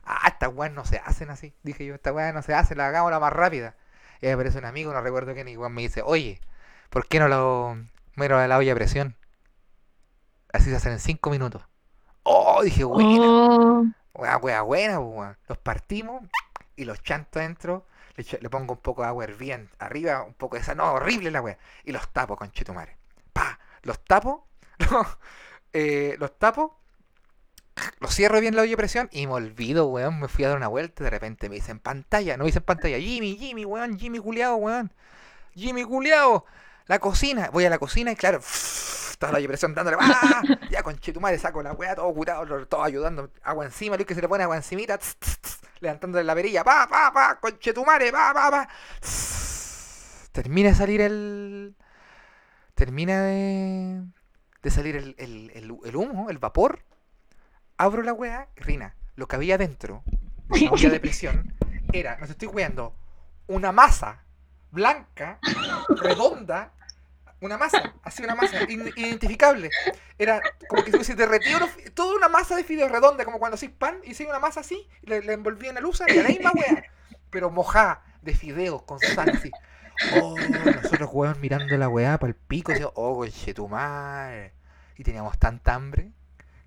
Ah, estas weas no se hacen así. Dije yo, estas weas no se hacen, la hagamos la más rápida. Y ahí aparece un amigo, no recuerdo quién, y me dice, oye, ¿por qué no lo muero a la olla a presión? Así se hacen en 5 minutos. Oh, dije, buena, Oh, Wea, wea, buena, po. Los partimos y los chanto adentro. Le, pongo un poco de agua hervía arriba, un poco de esa. No, horrible la wea. Y los tapo con chetumare. Pa, los tapo. eh, los tapo. Los cierro bien la olla de presión y me olvido, weón. Me fui a dar una vuelta de repente me dicen pantalla. No me dicen pantalla. Jimmy, Jimmy, weón. Jimmy culiao, weón. Jimmy culiao. La cocina. Voy a la cocina y claro. Toda la olla de presión dándole. ¡ah! Ya con chetumare saco la weá, todo curado, todo ayudando. Agua encima, Luis que se le pone agua encimita. levantándole la perilla. Pa, pa, pa. Con chetumare. Pa, pa, pa. Termina de salir el. Termina de. De salir el, el, el, humo, el vapor. Abro la weá, Rina, lo que había dentro de la olla de presión era, no estoy weando, una masa blanca, redonda, una masa, así una masa, identificable. Era como que se los fi- toda una masa de fideos redonda, como cuando hacís pan y hacís una masa así, y le envolvía en la luz y la misma weá, pero mojada de fideos con sal así. Oh, nosotros weón mirando la weá para el pico, decíamos, oh, conchetumare. Y teníamos tanta hambre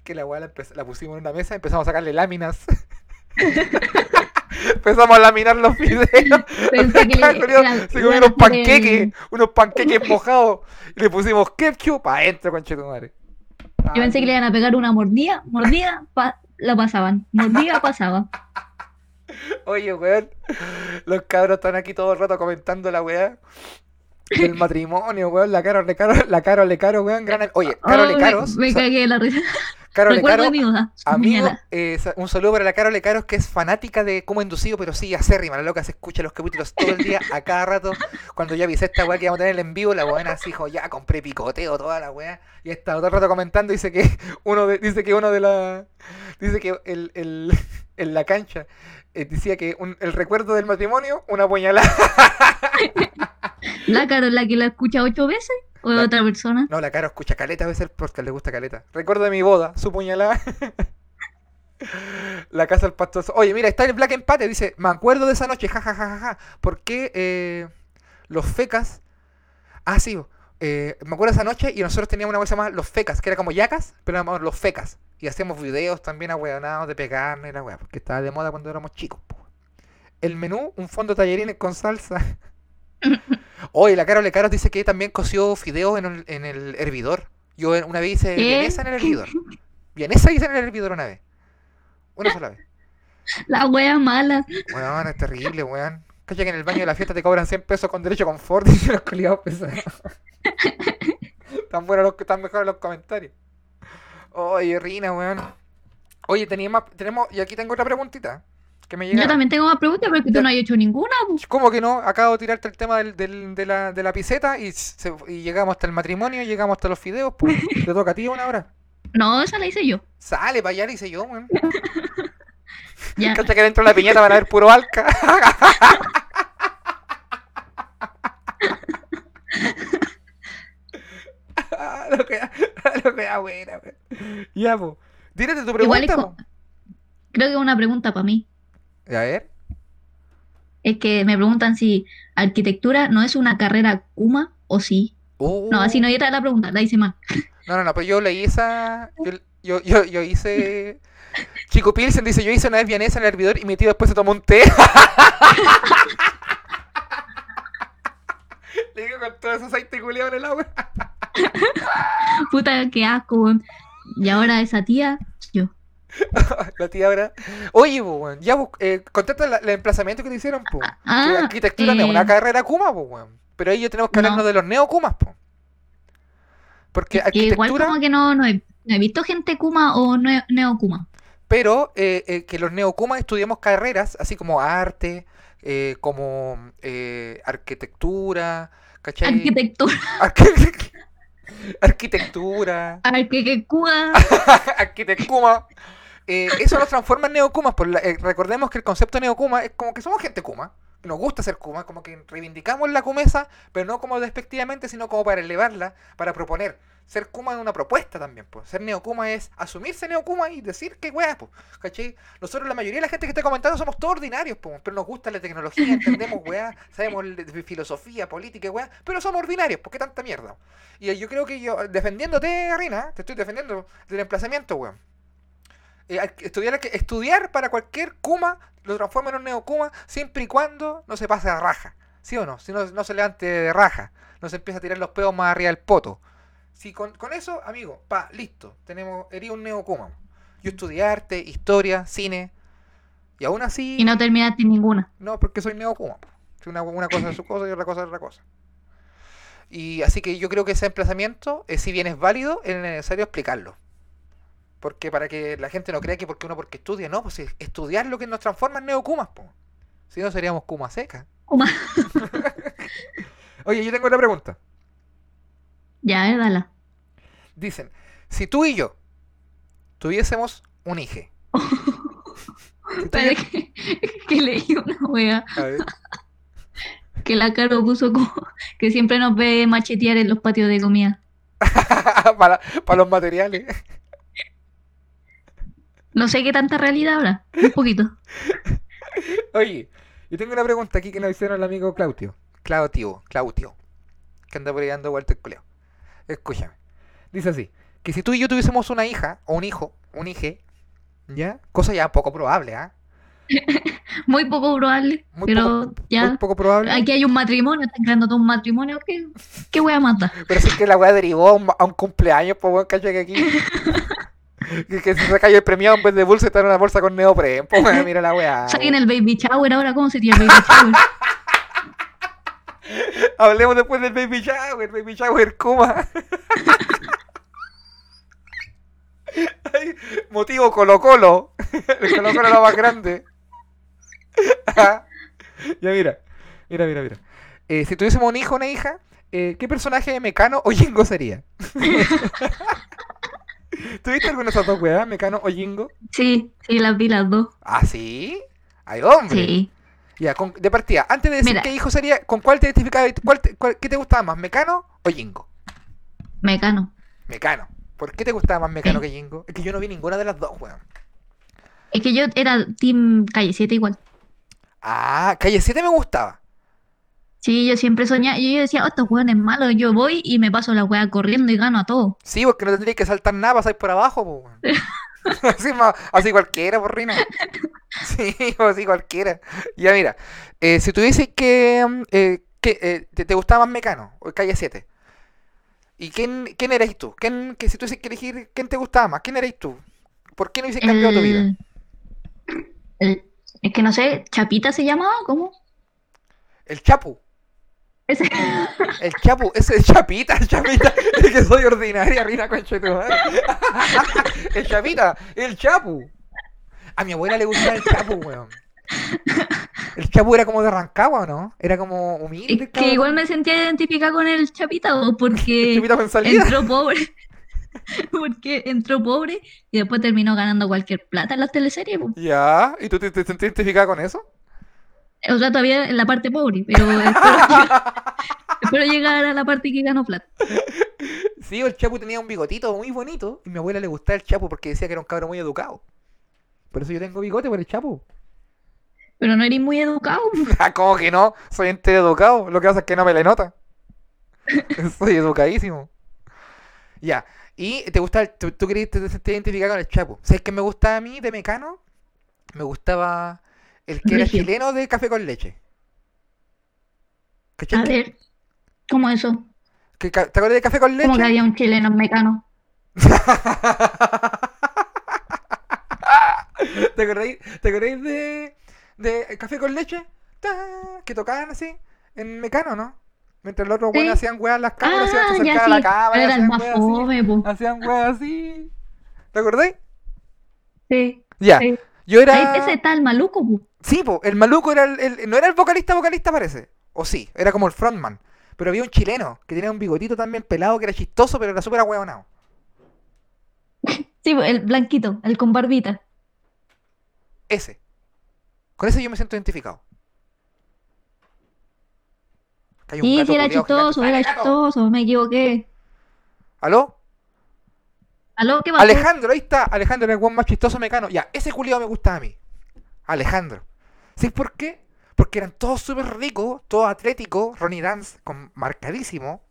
que la weá la, la pusimos en una mesa y empezamos a sacarle láminas. empezamos a laminar los fideos. pensé que le- se a unos panqueques, unos panqueques mojados. Y le pusimos ketchup para adentro, conchetumare. Yo pensé que le iban a pegar una mordida, mordida, pa- la pasaban, mordida, pasaba. Oye, weón, los cabros están aquí todo el rato comentando la weá del matrimonio, weón. La caro, le caro, la caro, le caro, weón. Gran... Oye, caro, Oh, le me- caros. me, sa- cagué de la risa. Caro, le Recuerdo caro. boda. Amigo, eh, un saludo para la Carole Caros que es fanática de cómo inducido, pero sí, acérrima, la loca se escucha los capítulos todo el día, a cada rato. Cuando ya avisé esta weá que íbamos a tener en vivo, la buena así dijo, ya compré picoteo, toda la weá. Y está todo el rato comentando, dice que uno de, dice que uno de la. Dice que el, el, en la cancha eh, decía que un- el recuerdo del matrimonio, una puñalada. ¿La Carol la que la escucha ocho veces? ¿O La- otra persona? No, la Caro escucha caleta a veces porque le gusta caleta. Recuerdo de mi boda, su puñalada. la casa del pastor. Oye, mira, está el Black Empate. Dice, me acuerdo de esa noche, jajajaja. ¿Por qué eh, los fecas... Ah, sí, eh, me acuerdo de esa noche y nosotros teníamos una cosa más, los fecas, que era como yacas, pero éramos los fecas. Y hacíamos videos también ahueonados de pegarnos y la weá, porque estaba de moda cuando éramos chicos. po. El menú, un fondo de tallarines con salsa. Oye, la Carole Caros dice que también coció fideos en el, en el hervidor. Yo una vez hice vienesa en el hervidor. Vienesa hice en el hervidor una vez. Una sola vez. La wea mala. Weón, es terrible, weón. Cacha que en el baño de la fiesta te cobran 100 pesos con derecho a confort y los culiados pesados. Tan buenos los, tan mejores los comentarios. Oye, Rina, weón. Oye, tenía más, tenemos, y aquí tengo otra preguntita. Que me Yo también tengo más preguntas porque tú no has hecho ninguna. ¿Cómo que no? Acabo de tirarte el tema del, del- de, la, de la piseta y, se- y llegamos hasta el matrimonio, llegamos hasta los fideos, pues. Te toca a ti una hora. No, esa la hice yo. Sale para allá, dice yo, weón. Ya. Cacha que dentro de la piñata van a ver puro alca. Lo que lo que da buena. Ya, pues. Dírete tu Igual es pregunta, co- Creo que es una pregunta para mí. A ver. Es que me preguntan si arquitectura no es una carrera Kuma o sí. No, así no era la pregunta, la hice mal. No, no, no, pero yo leí esa. Yo, yo, yo, hice. Chico Pilsen dice: Yo hice una vez vienesa en el hervidor y mi tío después se tomó un té. Le digo con todo ese aceite culiado en el agua. Puta, qué asco. Y ahora esa tía. La tía ahora. Oye, po, weón, ya eh, contesta el emplazamiento que te hicieron, po. Que Ah, arquitectura no es eh, una carrera Kuma, po, weón. Pero ahí yo tenemos que hablarnos No. de los neokumas, po. Porque que igual como que no, no, he, no he visto gente Kuma o neo, neo Kuma. Pero eh, eh, que los neokumas estudiamos carreras, así como arte, eh, como eh, arquitectura, ¿cachai? Arquitectura, Arqui- arquitectura, arquitectura. Eh, eso nos transforma en neokumas. Por la- eh, recordemos que el concepto de neokuma es como que somos gente kuma, nos gusta ser kuma, como que reivindicamos la kumesa, pero no como despectivamente, sino como para elevarla, para proponer. Ser kuma es una propuesta también, pues. Ser neokuma es asumirse neokuma y decir que weá, pues. ¿Cachai? Nosotros, la mayoría de la gente que está comentando, somos todos ordinarios, pues. Pero nos gusta la tecnología, entendemos weá, sabemos filosofía, política weá, pero somos ordinarios, ¿por qué tanta mierda? Y yo creo que yo, defendiéndote, Rina, te estoy defendiendo del emplazamiento, weón. Eh, ar- estudiar, estudiar para cualquier Kuma lo transforma en un neokuma siempre y cuando no se pase a raja. ¿Sí o no? Si no, no se levante de raja. No se empieza a tirar los pedos más arriba del poto. Si con, con eso, amigo, pa, listo. Tenemos, hería un neokuma. Yo estudié arte, historia, cine. Y aún así. Y no terminaste ninguna. No, porque soy neokuma. po. Si Una, una cosa es su cosa y otra cosa es otra cosa. Y así que yo creo que ese emplazamiento, eh, si bien es válido, es necesario explicarlo. Porque para que la gente no crea que porque uno porque estudia, no, pues es estudiar lo que nos transforma en neokumas, po. Si no seríamos kuma seca. Kuma. Oye, yo tengo otra pregunta. Ya, eh, dala. Dicen, si tú y yo tuviésemos un y Espera que, que leí una wea A ver. que la Caro puso como que siempre nos ve machetear en los patios de comida. para, para los materiales. No sé qué tanta realidad habrá. Un poquito. Oye, yo tengo una pregunta aquí que nos hicieron el amigo Claudio. Claudio, Claudio. Que anda por ahí dando vuelta el culeo. Escúchame. Dice así: que si tú y yo tuviésemos una hija, o un hijo, un hije, ¿ya? Cosa ya poco probable, ¿ah? Muy poco probable. Muy, pero poco, ya. muy poco probable. Aquí hay un matrimonio, están creando todo un matrimonio. ¿Qué, qué wea mata? Pero si es que la weá derivó a un, a un cumpleaños, pues weón, cacha que aquí. que, que se cayó el premiado en vez de bolsa está en una bolsa con neopren. Pues weón, mira la weá. Saquen el baby shower ahora. ¿Cómo sería el baby shower? Hablemos después del baby shower, baby shower Kuma. Ay, motivo Colo Colo. El Colo Colo era más grande. ya mira, mira, mira, mira. Eh, si tuviésemos un hijo o una hija, eh, ¿qué personaje de Mecano o Jingo sería? ¿Tuviste alguna de esas dos weas, Mecano o Jingo? Sí, sí, las vi las dos. Ah, sí. Ay, hombre. Sí. Ya, con- de partida, antes de decir Mira. qué hijo sería, ¿con cuál te identificabas? ¿Cuál ¿Qué te gustaba más, Mecano o Jingo? Mecano. Mecano. ¿Por qué te gustaba más Mecano Sí. que Jingo? Es que yo no vi ninguna de las dos, weón. Es que yo era Team Calle 7 igual. Ah, Calle 7 me gustaba. Sí, yo siempre soñaba. Yo decía, oh, estos weones malos. Yo voy y me paso la wea corriendo y gano a todos. Sí, porque no tendrías que saltar nada, pasáis por abajo, po, así, así cualquiera, por Rina. Sí, así cualquiera. Ya mira, eh, si tuviese que... mm, eh, que eh, te, te gustaba más Mecano o Calle 7? ¿Y quién, quién erais tú? ¿Quién, que si tuvieses que elegir quién te gustaba más? ¿Quién erais tú? ¿Por qué no hubieses cambiado tu vida? El, el- es que no sé, ¿Chapita se llamaba? ¿Cómo? El Chapu. Ese. El Chapu, ese es Chapita, el Chapita, es que soy ordinaria, Rina concha. El Chapita, el Chapu. A mi abuela le gustaba el Chapu, weón. El Chapu era como de Rancagua, ¿o no? Era como humilde. Es que igual me sentía identificada con el Chapita, ¿o? Porque entró pobre. Porque entró pobre y después terminó ganando cualquier plata en las teleseries. po. Ya, ¿y tú te, te sentís identificada con eso? O sea, todavía en la parte pobre, pero espero, espero llegar a la parte que ganó plata. Sí, el Chapu tenía un bigotito muy bonito y a mi abuela le gustaba el Chapu porque decía que era un cabrón muy educado. Por eso yo tengo bigote por el Chapu. Pero no eres muy educado. Ah, ¿Cómo que no? Soy entero educado. Lo que pasa es que no me le nota. Soy educadísimo. Ya. Y te gusta, tú, tú querías te, te identificar con el Chapo. ¿Sabes qué me gustaba a mí de Mecano? Me gustaba el que era chileno de café con leche. A ver, ¿cómo eso? ¿Que ¿Te acuerdas de café con ¿Cómo que leche? había un chileno en Mecano? ¿Te acordáis, te acordáis de, de Café con Leche? Que tocaban así en Mecano, ¿no? Mientras los otros Sí. weones hacían weas en las cámaras, se Ah, ya acercaban a sí, la cámara, pero era el hacían más weas así. fome, po. Hacían weas así. ¿Te acordáis? Sí. Ya. sí. Yo era. Ese está el maluco. Sí, po, el maluco era el, el- No era el vocalista, vocalista parece. O sí, era como el frontman. Pero había un chileno que tenía un bigotito también pelado que era chistoso, pero era súper ahueonado. Sí, el blanquito, el con barbita. Ese. Con ese yo me siento identificado. Sí, sí, era chistoso, gigante. era chistoso, me equivoqué. ¿Aló? ¿Aló? ¿Qué pasó? Alejandro, ahí está. Alejandro era el weón más chistoso mecano. Ya, ese culiado me gustaba a mí. Alejandro. ¿Sí por qué? Porque eran todos súper ricos, todos atléticos. Ronnie Dance, con marcadísimo.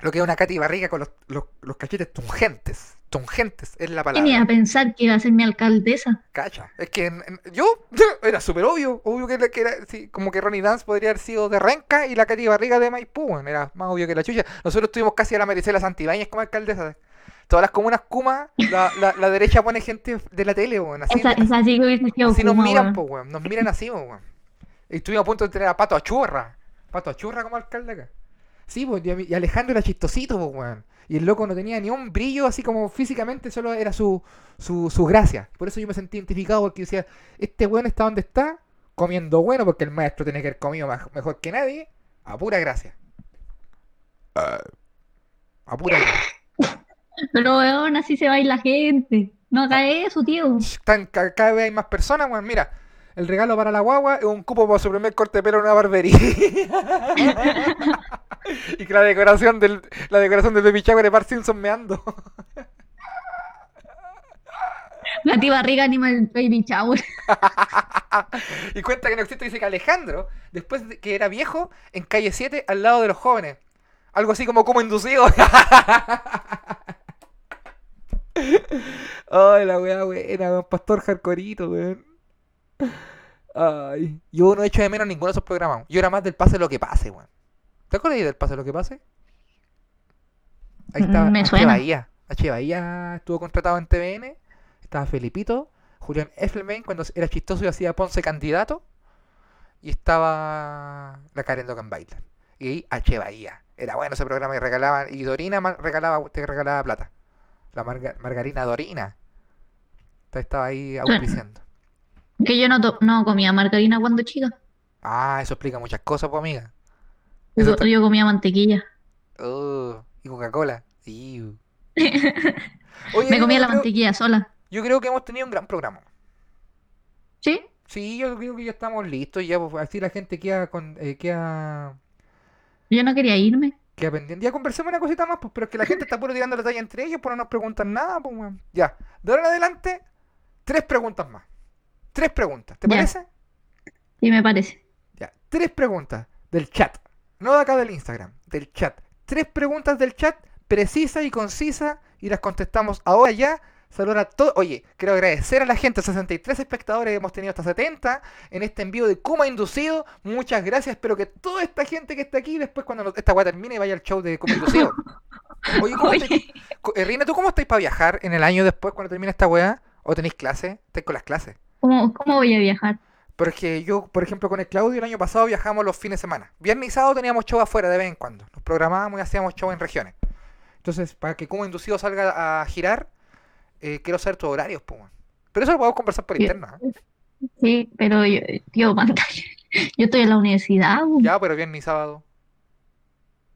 Lo que es una Katy Barriga con los, los, los cachetes tungentes. Tungentes es la ¿Quién iba a palabra. pensar que iba a ser mi alcaldesa? Cacha. Es que en- en- yo, era súper obvio. Obvio que, era- que era, sí, como que Ronnie Dance podría haber sido de Renca y la Katy Barriga de Maipú. Era más obvio que la chucha. Nosotros tuvimos casi a la Maricela Santibáñez como alcaldesa. Todas las comunas Kuma, la, la, la derecha pone gente de la tele, weón. Así, Esa, esa sí que hubiese sido así nos miran, weón. po, weón. Nos miran así, weón. Y estuvimos a punto de tener a Pato Achurra. Pato Achurra como alcalde acá. Sí, pues, y, Alejandro era chistosito, pues, weón. Y el loco no tenía ni un brillo así como físicamente, solo era su, su, su gracia. Por eso yo me sentí identificado porque decía, este weón está donde está, comiendo bueno, porque el maestro tiene que haber comido más- mejor que nadie, a pura gracia. Ah, a pura gracia. Pero weón, así se va a ir la gente. No haga eso, tío. Cada vez hay más personas, weón. Mira, el regalo para la guagua es un cupo para su primer corte de pelo en una barbería. y que la decoración del, la decoración del baby shower de Bart Simpson meando. La tía barriga anima el baby shower. y cuenta que no existe, dice que Alejandro, después de que era viejo, en calle 7, al lado de los jóvenes. Algo así como como inducido. Ay, la weá buena. Pastor Hardcorito, weón. Ay. Yo no he hecho de menos ninguno de esos programas. Yo era más del pase lo que pase, weón. ¿Te acuerdas del pase lo que pase? Ahí estaba Mm, me H. suena. Bahía. H. Bahía estuvo contratado en TVN. Estaba Felipito. Julián Effelbein cuando era chistoso y hacía Ponce candidato. Y estaba la Karen Logan Bailer. Y H. Bahía. Era bueno ese programa y regalaban. Y Dorina regalaba, te regalaba plata. La marga- margarina Dorina. Entonces Estaba ahí auspiciando. Que yo no, no comía margarina cuando chica. Ah, eso explica muchas cosas, pues amiga. Yo, está- yo comía mantequilla. Oh, y Coca-Cola. Me comía la creo- mantequilla sola. Yo creo que hemos tenido un gran programa. ¿Sí? Sí, yo creo que ya estamos listos. Ya, pues, así la gente queda, con, eh, queda, Yo no quería irme. Queda pendiente. Ya conversemos una cosita más, pues, pero es que la gente está puro tirando la talla entre ellos, pues no nos preguntan nada, pues, weón. Ya, de ahora en adelante, tres preguntas más. Tres preguntas, ¿te Ya. parece? Sí, me parece. Ya, tres preguntas del chat. No de acá del Instagram, del chat. Tres preguntas del chat, precisas y concisas, y las contestamos ahora ya. Saludar a todos. Oye, quiero agradecer a la gente, 63 espectadores hemos tenido hasta 70 en este envío de Kuma Inducido. Muchas gracias. Espero que toda esta gente que está aquí, después cuando esta weá termine, vaya al show de Kuma Inducido. Oye, ¿cómo Oye, eh, Rina, ¿tú cómo estáis para viajar en el año después cuando termine esta weá? ¿O tenéis clases? ¿Estáis con las clases? ¿cómo, cómo voy a viajar? Pero es que yo, por ejemplo, con el Claudio el año pasado viajamos los fines de semana. Viernes y sábado teníamos show afuera de vez en cuando. Nos programábamos y hacíamos show en regiones. Entonces, para que como inducido salga a girar, eh, quiero saber tus horarios, pues. Pero eso lo podemos conversar por Sí. ¿eh? Sí, pero yo, tío, pantalla. Yo estoy en la universidad. Ya, pero viernes y sábado.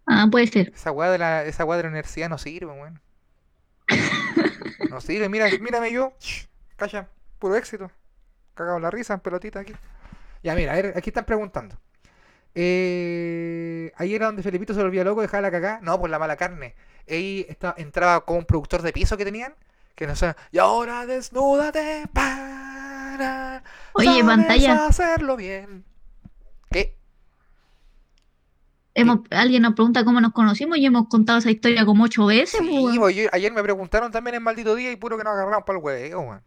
Ah, puede ser. Esa weá de la, esa weá de la universidad no sirve, weón. No sirve, mira, mírame yo. Calla, puro éxito. Cagado la risa, pelotita aquí. Ya, mira, a ver, aquí están preguntando. Eh, ahí era donde Felipito se volvía loco, dejaba la cagada. No, por la mala carne. Ahí estaba, entraba como un productor de piso que tenían. Que no sé. Y ahora desnúdate para. Oye, pantalla. hacerlo bien. ¿Qué? hemos, alguien nos pregunta cómo nos conocimos y hemos contado esa historia como ocho veces, Sí, pues, yo- ayer me preguntaron también en maldito día y puro que nos agarramos para el huevo, weón.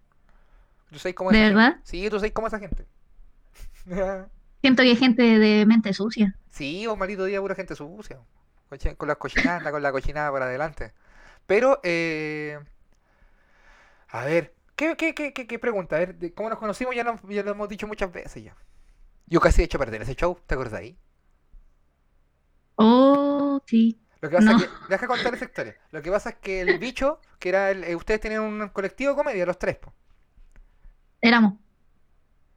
¿Tú sabes cómo es ¿De esa verdad? gente? Sí, tú sabes cómo es esa gente. Siento que hay gente de mente sucia. Sí, o maldito día, pura gente sucia. Con la cochinada, con la cochinada por adelante. Pero, eh... A ver, ¿qué, qué, qué, qué, qué pregunta? A ver, de ¿cómo nos conocimos? Ya, ya lo hemos dicho muchas veces ya. Yo casi he hecho perder ese show, ¿te acordáis? Oh, sí. Lo que pasa No. es que, deja contar esa historia. Lo que pasa es que el bicho, que era el, eh, ustedes tenían un colectivo de comedia, los tres, po. Éramos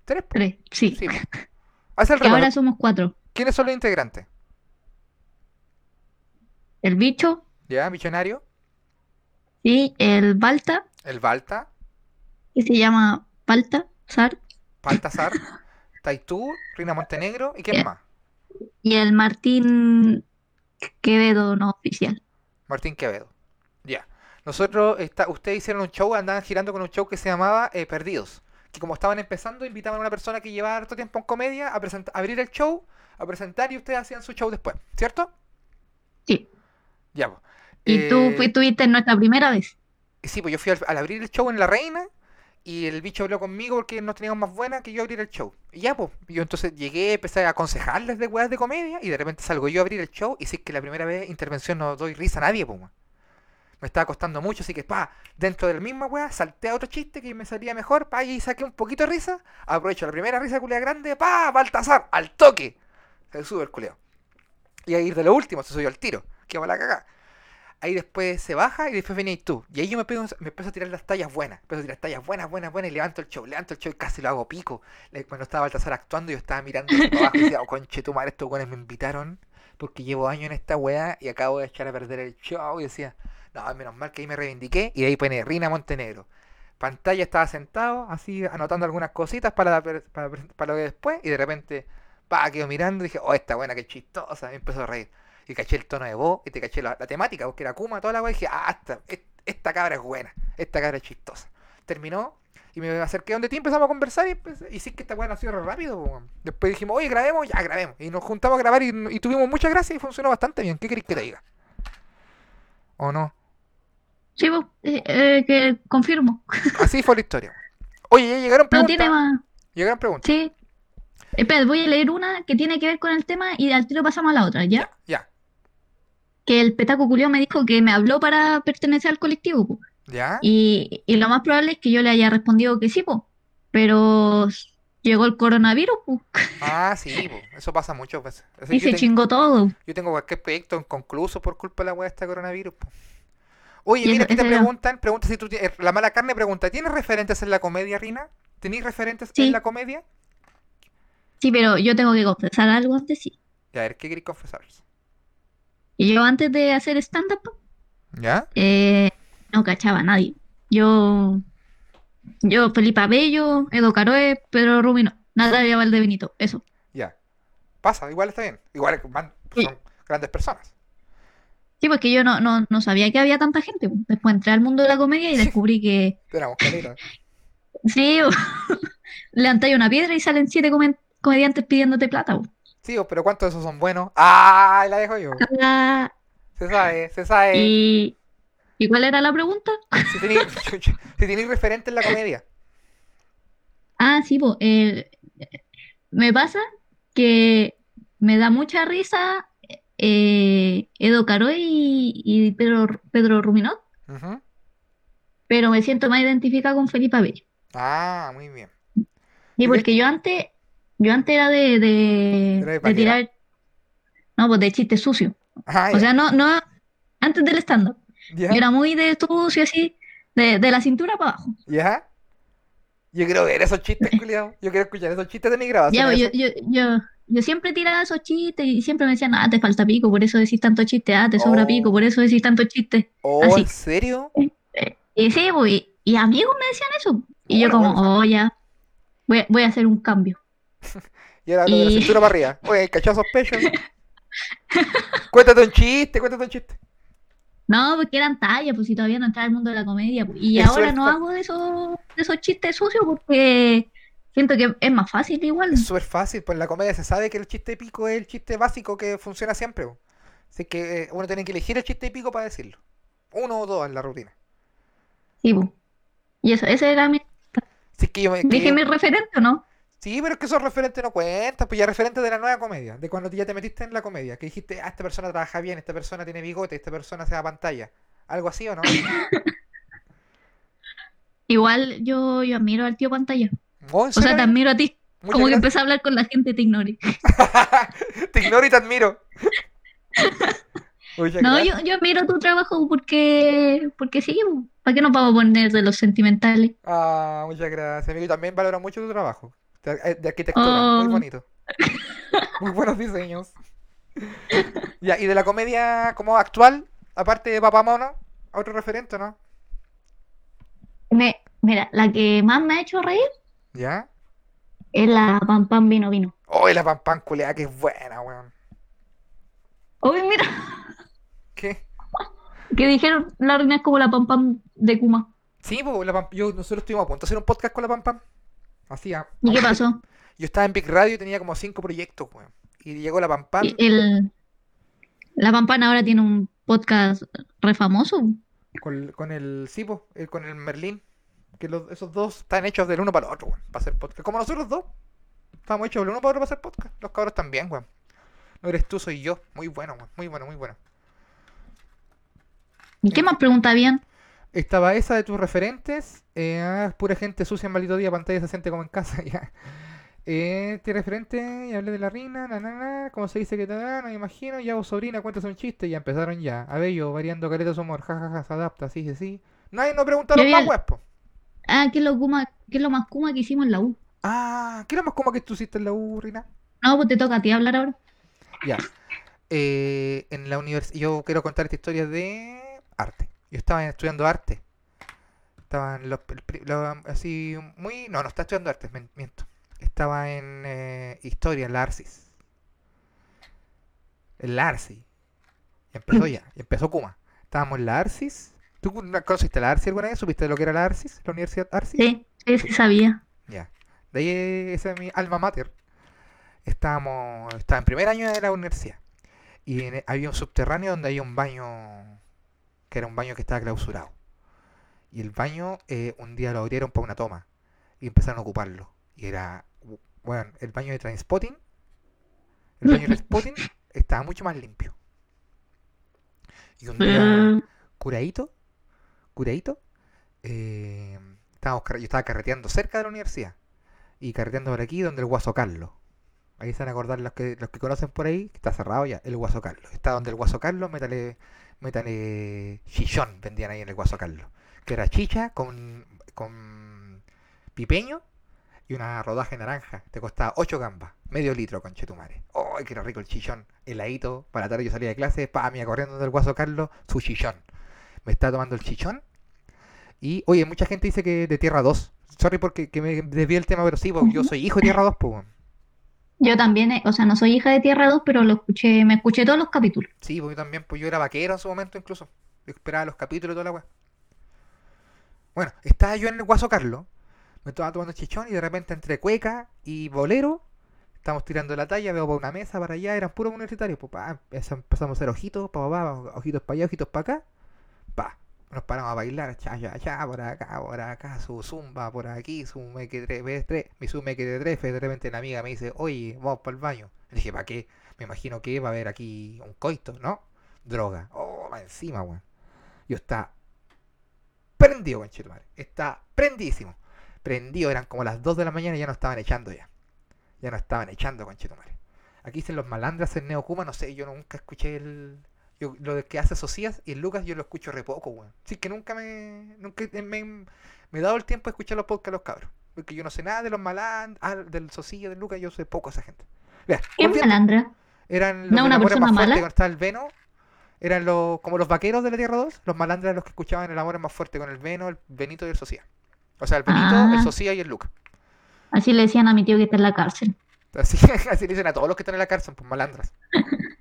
Tres, po. tres, sí. Sí, po. Haz el Que ahora somos cuatro. ¿Quiénes son los integrantes? El bicho ¿Ya? Millonario, y el Balta, el Balta, que se llama Balta, Sar, Baltasar, Taitú, Rina Montenegro y quién más? y el Martín Quevedo no oficial. Martín Quevedo. Ya. Nosotros, está, ustedes hicieron un show, andaban girando con un show que se llamaba eh, Perdidos. Que como estaban empezando, invitaban a una persona que llevaba harto tiempo en comedia a, a abrir el show, a presentar y ustedes hacían su show después, ¿cierto? Sí. Ya, pues. Y tú Eh, fui- estuviste en nuestra primera vez. Sí, pues yo fui al, abrir el show en La Reina y el bicho habló conmigo porque nos teníamos más buena que yo abrir el show. Y ya, pues, yo entonces llegué, empecé a aconsejarles de weas de comedia y de repente salgo yo a abrir el show y es que la primera vez intervención no doy risa a nadie, pues. Me estaba costando mucho, así que, pa, dentro del mismo wea, salté a otro chiste que me salía mejor, pa, y saqué un poquito de risa, aprovecho la primera risa culea grande, pa, Baltasar, al toque. Se sube el culeo. Y ahí de lo último, se subió al tiro, que va la. Ahí después se baja y después venías tú. Y ahí yo me me empiezo a tirar las tallas buenas. Empiezo a tirar tallas buenas, buenas, buenas. Y levanto el show, levanto el show y casi lo hago pico. Cuando estaba Baltasar actuando, yo estaba mirando abajo y decía, oh, conche tu madre, estos buenos me invitaron. Porque llevo años en esta weá y acabo de echar a perder el show. Y decía, no, menos mal que ahí me reivindiqué. Y de ahí pone Rina Montenegro. Pantalla estaba sentado, así anotando algunas cositas para, para, para lo que después. Y de repente, pa, quedo mirando y dije, oh, esta buena, qué chistosa. Y empezó a reír. Y caché el tono de voz y te caché la, la temática, porque era Kuma, toda la weá. Y dije, ah, esta, esta cabra es buena, esta cabra es chistosa. Terminó y me acerqué donde ti, empezamos a conversar y, empecé- y sí que esta weá nació rápido. po. Después dijimos, oye, grabemos, ya grabemos. Y nos juntamos a grabar y, y tuvimos mucha gracia y funcionó bastante bien. ¿Qué queréis que te diga? ¿O no? Sí, pues, eh, eh, que confirmo. Así fue la historia. Oye, ya llegaron No tiene preguntas. más. Llegaron preguntas. Sí. Espera, voy a leer una que tiene que ver con el tema y al tiro pasamos a la otra, ¿ya? Ya, ya, Que el petaco culiao me dijo que me habló para pertenecer al colectivo, po. ya. Y, y lo más probable es que yo le haya respondido que sí, po. Pero llegó el coronavirus, po. Ah, sí, po, eso pasa muchas veces. Así Y se ten- chingó todo. Yo tengo cualquier proyecto inconcluso por culpa de la weá de este coronavirus. po. Oye, Y mira, aquí te preguntan, pregunta si tú tienes, la mala carne pregunta, ¿tienes referentes en la comedia, Rina? ¿Tenéis referentes Sí. en la comedia? Sí, pero yo tengo que confesar algo antes, sí. A ver, ¿qué queréis confesaros? Y yo antes de hacer stand-up, ¿Ya? eh, no cachaba a nadie. Yo, yo, Felipe Abello, Edo Caroe, Pedro Rubino, Natalia Valdebenito, eso. Ya. Pasa, igual está bien. Igual van- Sí. son grandes personas. Sí, porque yo no, no, no sabía que había tanta gente. po. Después entré al mundo de la comedia y descubrí que sí, levantáis una piedra y salen siete comediantes pidiéndote plata. po. Sí, pero ¿cuántos de esos son buenos? ¡Ah! La dejo yo. Ah, Se sabe, se sabe. y, ¿y cuál era la pregunta? Si tenéis si referentes en la comedia. Ah, sí, po, eh, me pasa que me da mucha risa eh, Edo Caroe y, y Pedro, Pedro Ruminot, pero me siento más identificada con Felipe Abello. Ah, muy bien. Sí, ¿Y porque yo antes, yo antes era de, de, tirar, no, pues de chiste sucio. Ah, O sea, no, no, antes del stand-up. Yo era muy de sucio, así, de, de la cintura para abajo. ¿Ya? Yo quiero ver esos chistes, culiao. Yo quiero escuchar esos chistes de mi grabación. Ya, pues, yo, yo, yo, yo siempre tiraba esos chistes y siempre me decían, ah, te falta pico, por eso decís tanto chiste, ah, te sobra Oh. pico, por eso decís tanto chiste. Oh, así. ¿en serio? Y sí, pues, y, y amigos me decían eso. Y yo como, oh, ya, voy, voy a hacer un cambio. Y ahora lo de la Y- cintura para arriba. Oye, cachazos pecho. cuéntate un chiste, cuéntate un chiste. No, porque eran tallas, pues si todavía no entraba al mundo de la comedia. pues. Y ahora no hago de esos, de esos chistes sucios porque Siento que es más fácil igual. Es súper fácil, pues en la comedia se sabe que el chiste pico es el chiste básico que funciona siempre. po. Así que eh, uno tiene que elegir el chiste pico para decirlo. Uno o dos en la rutina. Sí, po. Y eso, ese era mi... Así que yo me. que Dije yo- mi referente, ¿o no? Sí, pero es que esos referentes no cuentan, pues ya referentes de la nueva comedia, de cuando ya te metiste en la comedia, que dijiste, ah, esta persona trabaja bien, esta persona tiene bigote, esta persona se da pantalla. ¿Algo así o no? Igual yo, yo admiro al tío pantalla. Oh, ¿en O sea, te admiro a ti. Muchas Como que empecé a hablar con la gente y te ignoré. Te ignoro y te admiro. Muchas No, gracias. yo, yo admiro tu trabajo porque, porque sí, ¿para qué nos vamos a poner de los sentimentales? Ah, muchas gracias, amigo. Y también valoro mucho tu trabajo. De, eh, de arquitectura, muy Oh. bonito. Muy buenos diseños. Ya, y de la comedia como actual, aparte de Papá Mono, otro referente, ¿no? Me, mira, la que más me ha hecho reír ¿Ya? es la Pam Pam Vino Vino. Oh, la pan pan culeada, que es buena, weón. Uy, mira, ¿Qué? que dijeron la reina es como la Pam Pam de Kuma. Sí, pues la Pam- yo, nosotros estuvimos a punto de hacer un podcast con la Pam Pam. Hacía. ¿Y qué pasó? Yo estaba en Big Radio y tenía como cinco proyectos, weón. Y llegó la Pam Pam Y El, la Pam Pam ahora tiene un podcast re famoso. con, con el Sipo, con el Merlín. Que los- esos dos están hechos del uno para el otro, weón, para hacer podcast. Como nosotros dos. Estamos hechos del uno para el otro para hacer podcast. Los cabros también, weón. No eres tú, soy yo. Muy bueno, weón. Muy bueno, muy bueno. ¿Y qué más pregunta bien? Estaba esa de tus referentes. Eh, ah, pura gente sucia en maldito día, pantalla se siente como en casa. Ya. Eh, ¿Tiene referente? Y hablé de la reina, na, na, na, ¿Cómo se dice que te da? No me imagino. Ya vos, sobrina, cuentas un chiste. Ya empezaron ya. A ver, yo variando careta su humor. jajaja, se adapta, sí, sí, sí. Nadie nos preguntaron más, había- weón, po. Ah, ¿qué es lo, Kuma, qué es lo más Kuma que hicimos en la U? Ah, ¿qué era más como que tú hiciste en la U, Rina? No, pues te toca a ti hablar ahora. Ya. Eh, en la universidad, yo quiero contar esta historia de arte. Yo estaba estudiando arte. Estaba en los, el pri- lo- así muy... No, no estaba estudiando arte, miento. Estaba en eh, historia, en la Arcis. En la Arcis. Empezó ya, empezó Kuma. Estábamos en la Arcis. ¿Tú conociste la Arcis alguna vez? ¿Supiste lo que era la Arcis? ¿La Universidad Arcis? Sí, sí, sabía. Ya. De ahí esa es mi alma mater. Estábamos, estaba en primer año de la universidad. Y en- había un subterráneo donde había un baño, que era un baño que estaba clausurado. Y el baño eh, un día lo abrieron para una toma. Y empezaron a ocuparlo. Y era, bueno, el baño de Transpotting. El baño de Transpotting estaba mucho más limpio. Y un día Eh, curadito, curadito, eh, estábamos, yo estaba carreteando cerca de la universidad y carreteando por aquí donde el Guaso Carlos. Ahí se van a acordar los que, los que conocen por ahí, que está cerrado ya, el Guaso Carlos. Está donde el Guaso Carlos, métale, métale chichón, vendían ahí en el Guaso Carlos. Que era chicha con, con pipeño y una rodaja de naranja. Te costaba 8 gambas, medio litro, conchetumare. ¡Ay, que era rico el chichón! Heladito, para la tarde yo salía de clase, pa, me iba corriendo del Guaso Carlos, su chichón. Me estaba tomando el chichón. Y, oye, mucha gente dice que de Tierra 2. Sorry porque que me desvié el tema, pero sí, porque yo soy hijo de Tierra 2, pues. Yo también, eh, o sea, no soy hija de Tierra 2, pero lo escuché, me escuché todos los capítulos. Sí, porque yo también, pues yo era vaquero en su momento incluso. Yo esperaba los capítulos y toda la weá. Bueno, estaba yo en el Guaso Carlos. Me estaba tomando chichón y de repente entre cueca y bolero. Estamos tirando la talla, veo por una mesa para allá, eran puros universitarios. Pues, pa, empezamos a hacer ojitos, pa, pa, pa, ojitos para allá, ojitos para acá. Pa, nos paramos a bailar, cha, cha, cha, por acá, por acá, su zumba, por aquí, su mequetrefe, mi su mequetrefe. De repente la amiga me dice, oye, vamos para el baño. Le dije, ¿para qué? Me imagino que va a haber aquí un coito, ¿no? Droga. Oh, va encima, weón. Yo estaba prendido, conchetumare. Está prendísimo. Prendido, eran como las 2 de la mañana y ya no estaban echando ya. Ya no estaban echando, conchetumare. Aquí dicen los malandras en Neocuma, no sé, yo nunca escuché el. Yo, lo de que hace Socias y el Lucas yo lo escucho re poco, weón. Sí que nunca me. Nunca me, me he dado el tiempo de escuchar los podcasts de los cabros. Porque yo no sé nada de los malandras, ah, del Socias, del Lucas, yo sé poco de esa gente. ¿Qué malandra? eran los ¿No una persona más fuerte mala? cuando estaba el Veno. Eran los, como los vaqueros de la Tierra 2. Los malandras los que escuchaban el amor es más fuerte con el Veno, el Benito y el Socia. O sea, el Benito, Ah. el Socia y el Luca. Así le decían a mi tío que está en la cárcel. Así, así le dicen a todos los que están en la cárcel, pues malandras.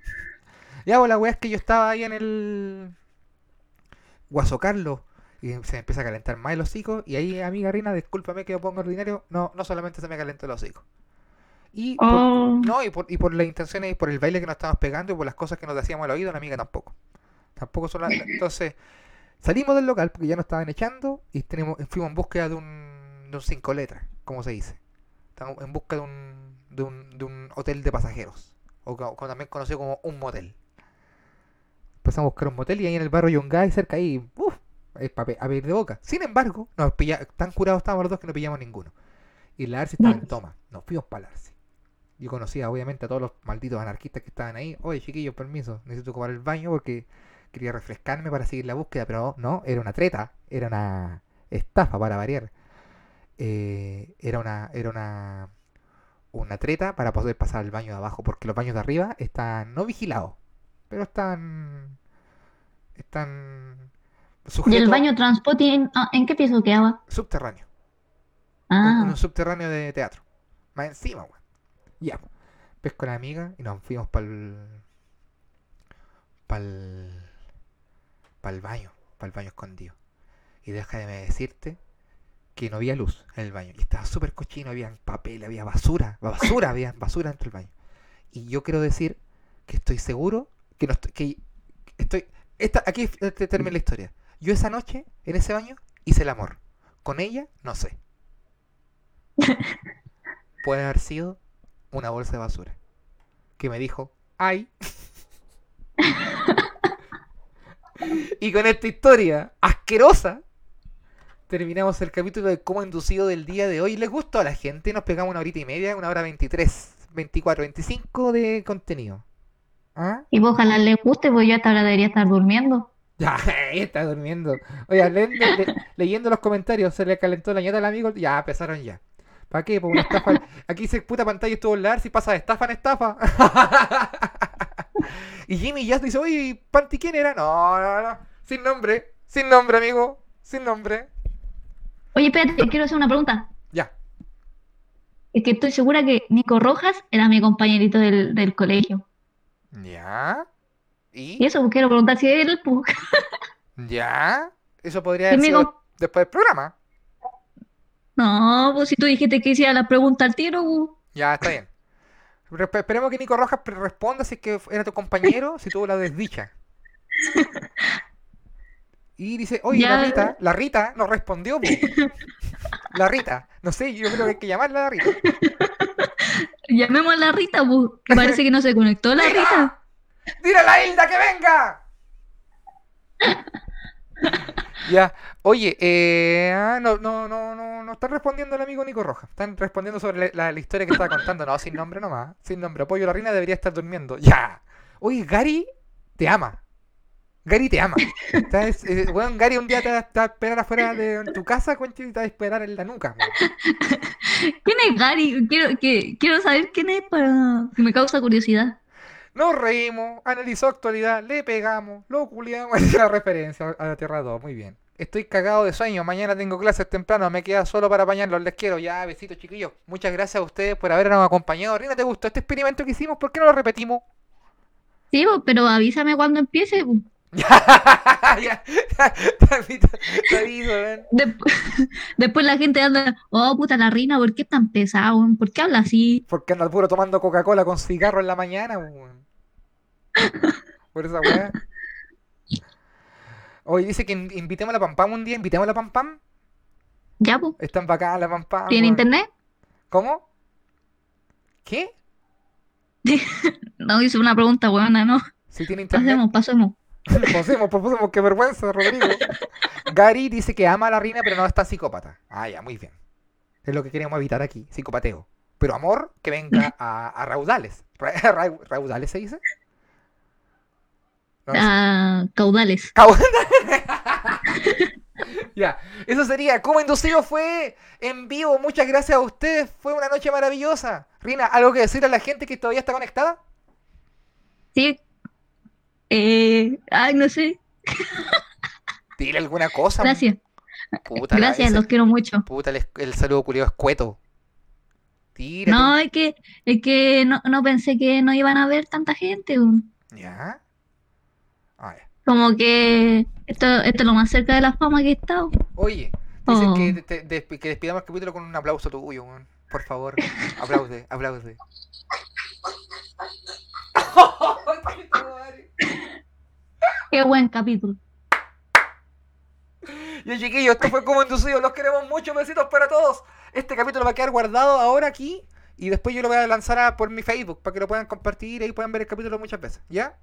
ya, pues la weá es que yo estaba ahí en el Guaso Carlos Y se me empieza a calentar más el hocico. Y ahí, amiga Rina, discúlpame que yo pongo ordinario. No, no solamente se me calentó el hocico. Y por, Oh, no, y por, y por las intenciones y por el baile que nos estábamos pegando y por las cosas que nos decíamos al oído, la amiga tampoco. Tampoco son las- Entonces, salimos del local porque ya nos estaban echando y tenemos, fuimos en búsqueda de un, de un cinco letras, como se dice. Estamos en busca de un, de un, de un hotel de pasajeros, o co- también conocido como un motel. Empezamos a buscar un motel y ahí en el barrio Yungay, cerca ahí, uff, a pedir de boca. Sin embargo, nos pilla, tan curados estábamos los dos que no pillamos ninguno. Y la Arce estaba en toma. Nos fuimos para la Arce. Yo conocía obviamente a todos los malditos anarquistas que estaban ahí. Oye, chiquillos, permiso, necesito ocupar el baño porque quería refrescarme para seguir la búsqueda, pero no, era una treta, era una estafa para variar. Eh, era una, era una, una treta para poder pasar al baño de abajo, porque los baños de arriba están no vigilados, pero están, están ¿Y el baño transporte ah, en qué piso quedaba? un, en Ah, un subterráneo de teatro. Más encima, weón. Ya. Pesco a la amiga y nos fuimos para el. para el. para el baño. para el baño escondido. Y déjame decirte que no había luz en el baño. Y estaba súper cochino, había papel, había basura. Basura, había basura dentro del baño. Y yo quiero decir que estoy seguro que no estoy. Que estoy esta, aquí te- termina la historia. Yo esa noche, en ese baño, hice el amor. Con ella, no sé. Puede haber sido una bolsa de basura. Que me dijo, ¡ay! y con esta historia asquerosa, terminamos el capítulo de cómo inducido del día de hoy. ¿Les gustó a la gente? Nos pegamos una horita y media, una hora 23, 24, 25 de contenido. ¿Ah? y vos ojalá les guste, pues yo hasta ahora debería estar durmiendo. Ya, está durmiendo. Le- le- leyendo los comentarios, se le calentó la ñata al amigo. Ya, empezaron ya. ¿Para qué? Por una estafa. Aquí dice puta pantalla estuvo en la si pasa de estafa en estafa. y Jimmy Jazz dice, oye, ¿Panty quién era? No, no, no. Sin nombre. Sin nombre, amigo. Sin nombre. Oye, espérate, quiero hacer una pregunta. Ya. Es que estoy segura que Nico Rojas era mi compañerito del, del colegio. Ya. Y ¿Y? eso, pues, quiero preguntar si él, pues, Ya. Eso podría ¿Quién haber sido después del programa. No, pues si tú dijiste que hiciera la pregunta al tiro, pues. Ya, está bien. Esperemos que Nico Rojas responda si es que era tu compañero, si tuvo la desdicha. Y dice, oye, la. Rita, la Rita nos respondió. po. La Rita, no sé, yo creo que hay que llamarla a la Rita. Llamemos a la Rita, pues, que parece que no se conectó la Rita. ¡Dile a la Hilda que venga! Ya, oye, eh, ah, no, no, no, no, no está respondiendo el amigo Nico Rojas. Están respondiendo sobre la, la- la historia que estaba contando. No, sin nombre nomás. Sin nombre. Apoyo la reina debería estar durmiendo. Ya. Oye, Gary te ama. Gary te ama. Eh, weón, Gary un día te va, te va a esperar afuera de tu casa, concha, y te va a esperar en la nuca. ¿Quién es Gary? Quiero, que, quiero saber quién es para que me causa curiosidad. Nos reímos, analizó actualidad, le pegamos, lo culiamos. Es la referencia a la Tierra 2, muy bien. Estoy cagado de sueño, mañana tengo clases temprano, me queda solo para apañarlos, les quiero. Ya, besitos chiquillos. Muchas gracias a ustedes por habernos acompañado. Rina, ¿te gustó este experimento que hicimos? ¿Por qué no lo repetimos? Sí, pero avísame cuando empiece. pues. Después, después la gente anda, oh puta la reina, ¿por qué tan pesado? ¿Por qué habla así? Porque anda puro tomando Coca-Cola con cigarro en la mañana, weón. Por esa weá. Hoy dice que in- invitemos a la Pam Pam un día, invitemos a la Pam Pam. Ya, pues. Están bacán la Pam Pam. ¿Tiene internet? ¿Cómo? ¿Qué? No, hice una pregunta buena, ¿no? Si tiene internet. Pasemos, pasemos. Pasemos, pasemos, qué vergüenza, Rodrigo. Gary dice que ama a la reina, pero no está psicópata. Ah, ya, muy bien. Es lo que queremos evitar aquí, psicopateo. Pero amor que venga a, a raudales. Ra- ra- ¿Raudales se dice? No, no sé. Ah, caudales. Cau- ya, eso sería. Como inducido fue en vivo. Muchas gracias a ustedes. Fue una noche maravillosa. Rina, ¿algo que decir a la gente que todavía está conectada? Sí. Eh, ay, no sé. Dile alguna cosa. Gracias. Puta, Gracias, los quiero mucho. Puta, el, el saludo culiado escueto. Tírate. No, es que, es que no, no pensé que no iban a ver tanta gente. ¿Ya? Ah, ya. Como que esto, esto es lo más cerca de la fama que he estado. Oye, dicen Oh. que, te- te- que despidamos el capítulo con un aplauso tuyo. Por favor, aplaude, aplaude. Qué buen capítulo. Y chiquillos, esto fue como inducido. Los queremos mucho. Besitos para todos. Este capítulo va a quedar guardado ahora aquí. Y después yo lo voy a lanzar a- por mi Facebook para que lo puedan compartir y puedan ver el capítulo muchas veces. ¿Ya?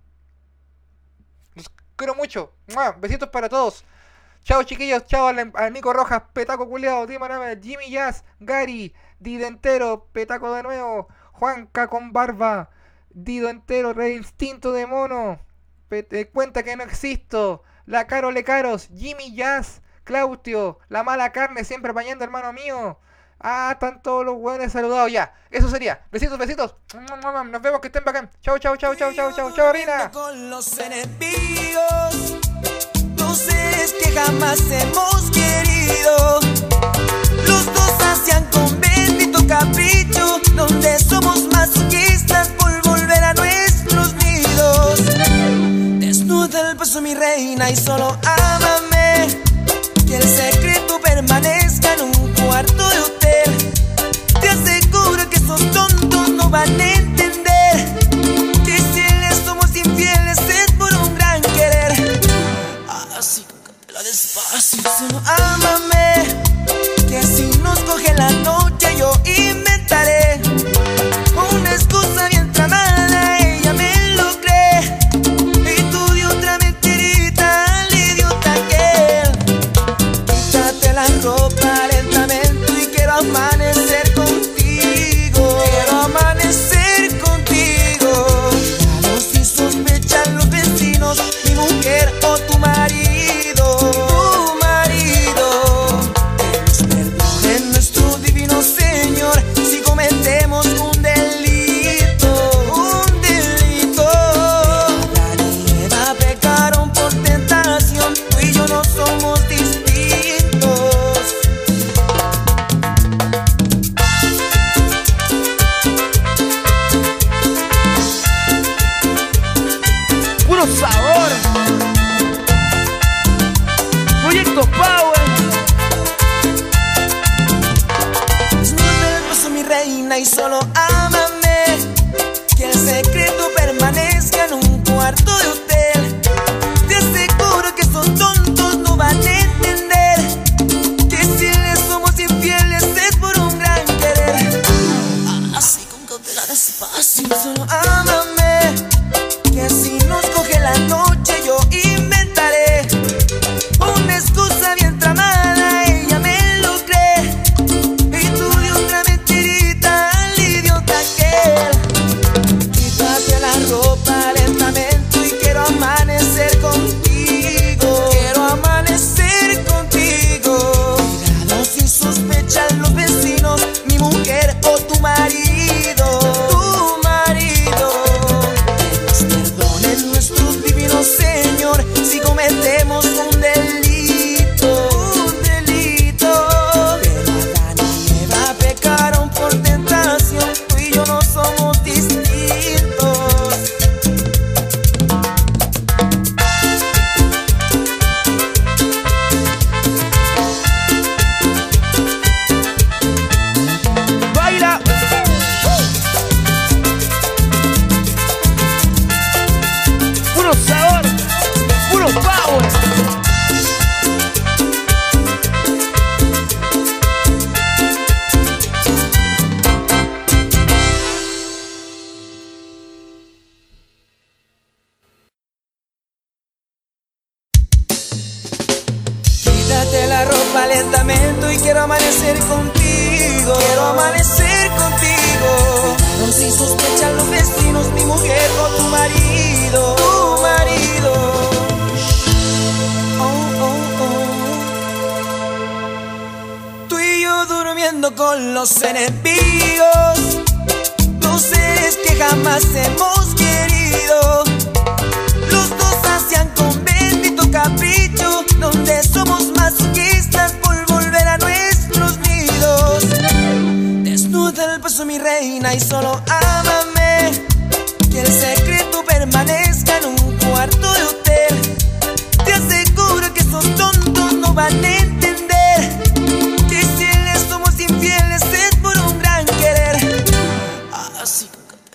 Los quiero mucho. Besitos para todos. Chao chiquillos, chao al, al Nico Rojas, Petaco Culeado, Jimmy Jazz, Gary, Dido Entero, Petaco de nuevo, Juanca con barba, Dido Entero, Rey Instinto de Mono, Pe- eh, Cuenta que no existo, La Carole Caros, Jimmy Jazz, Claudio, La Mala Carne, siempre apañando hermano mío. Ah, están todos los hueones saludados ya. Eso sería. Besitos, besitos. Nos vemos, que estén bacán. Chao, chao, chao, chao, chao, chao, chao, Rina. Con los enemigos, sabes que jamás hemos querido. Los dos hacían con bendito capricho, donde somos masoquistas por El paso, mi reina, y solo ámame. Que el secreto permanezca en un cuarto de hotel. Te aseguro que esos tontos no van a entender que si les somos infieles es por un gran querer. Así la despacio, solo ámame. Que si nos coge la noche yo inventaré una excusa puro sabor.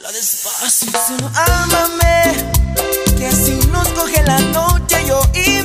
Habla despacito. Solo ámame, que así nos coge la noche yo y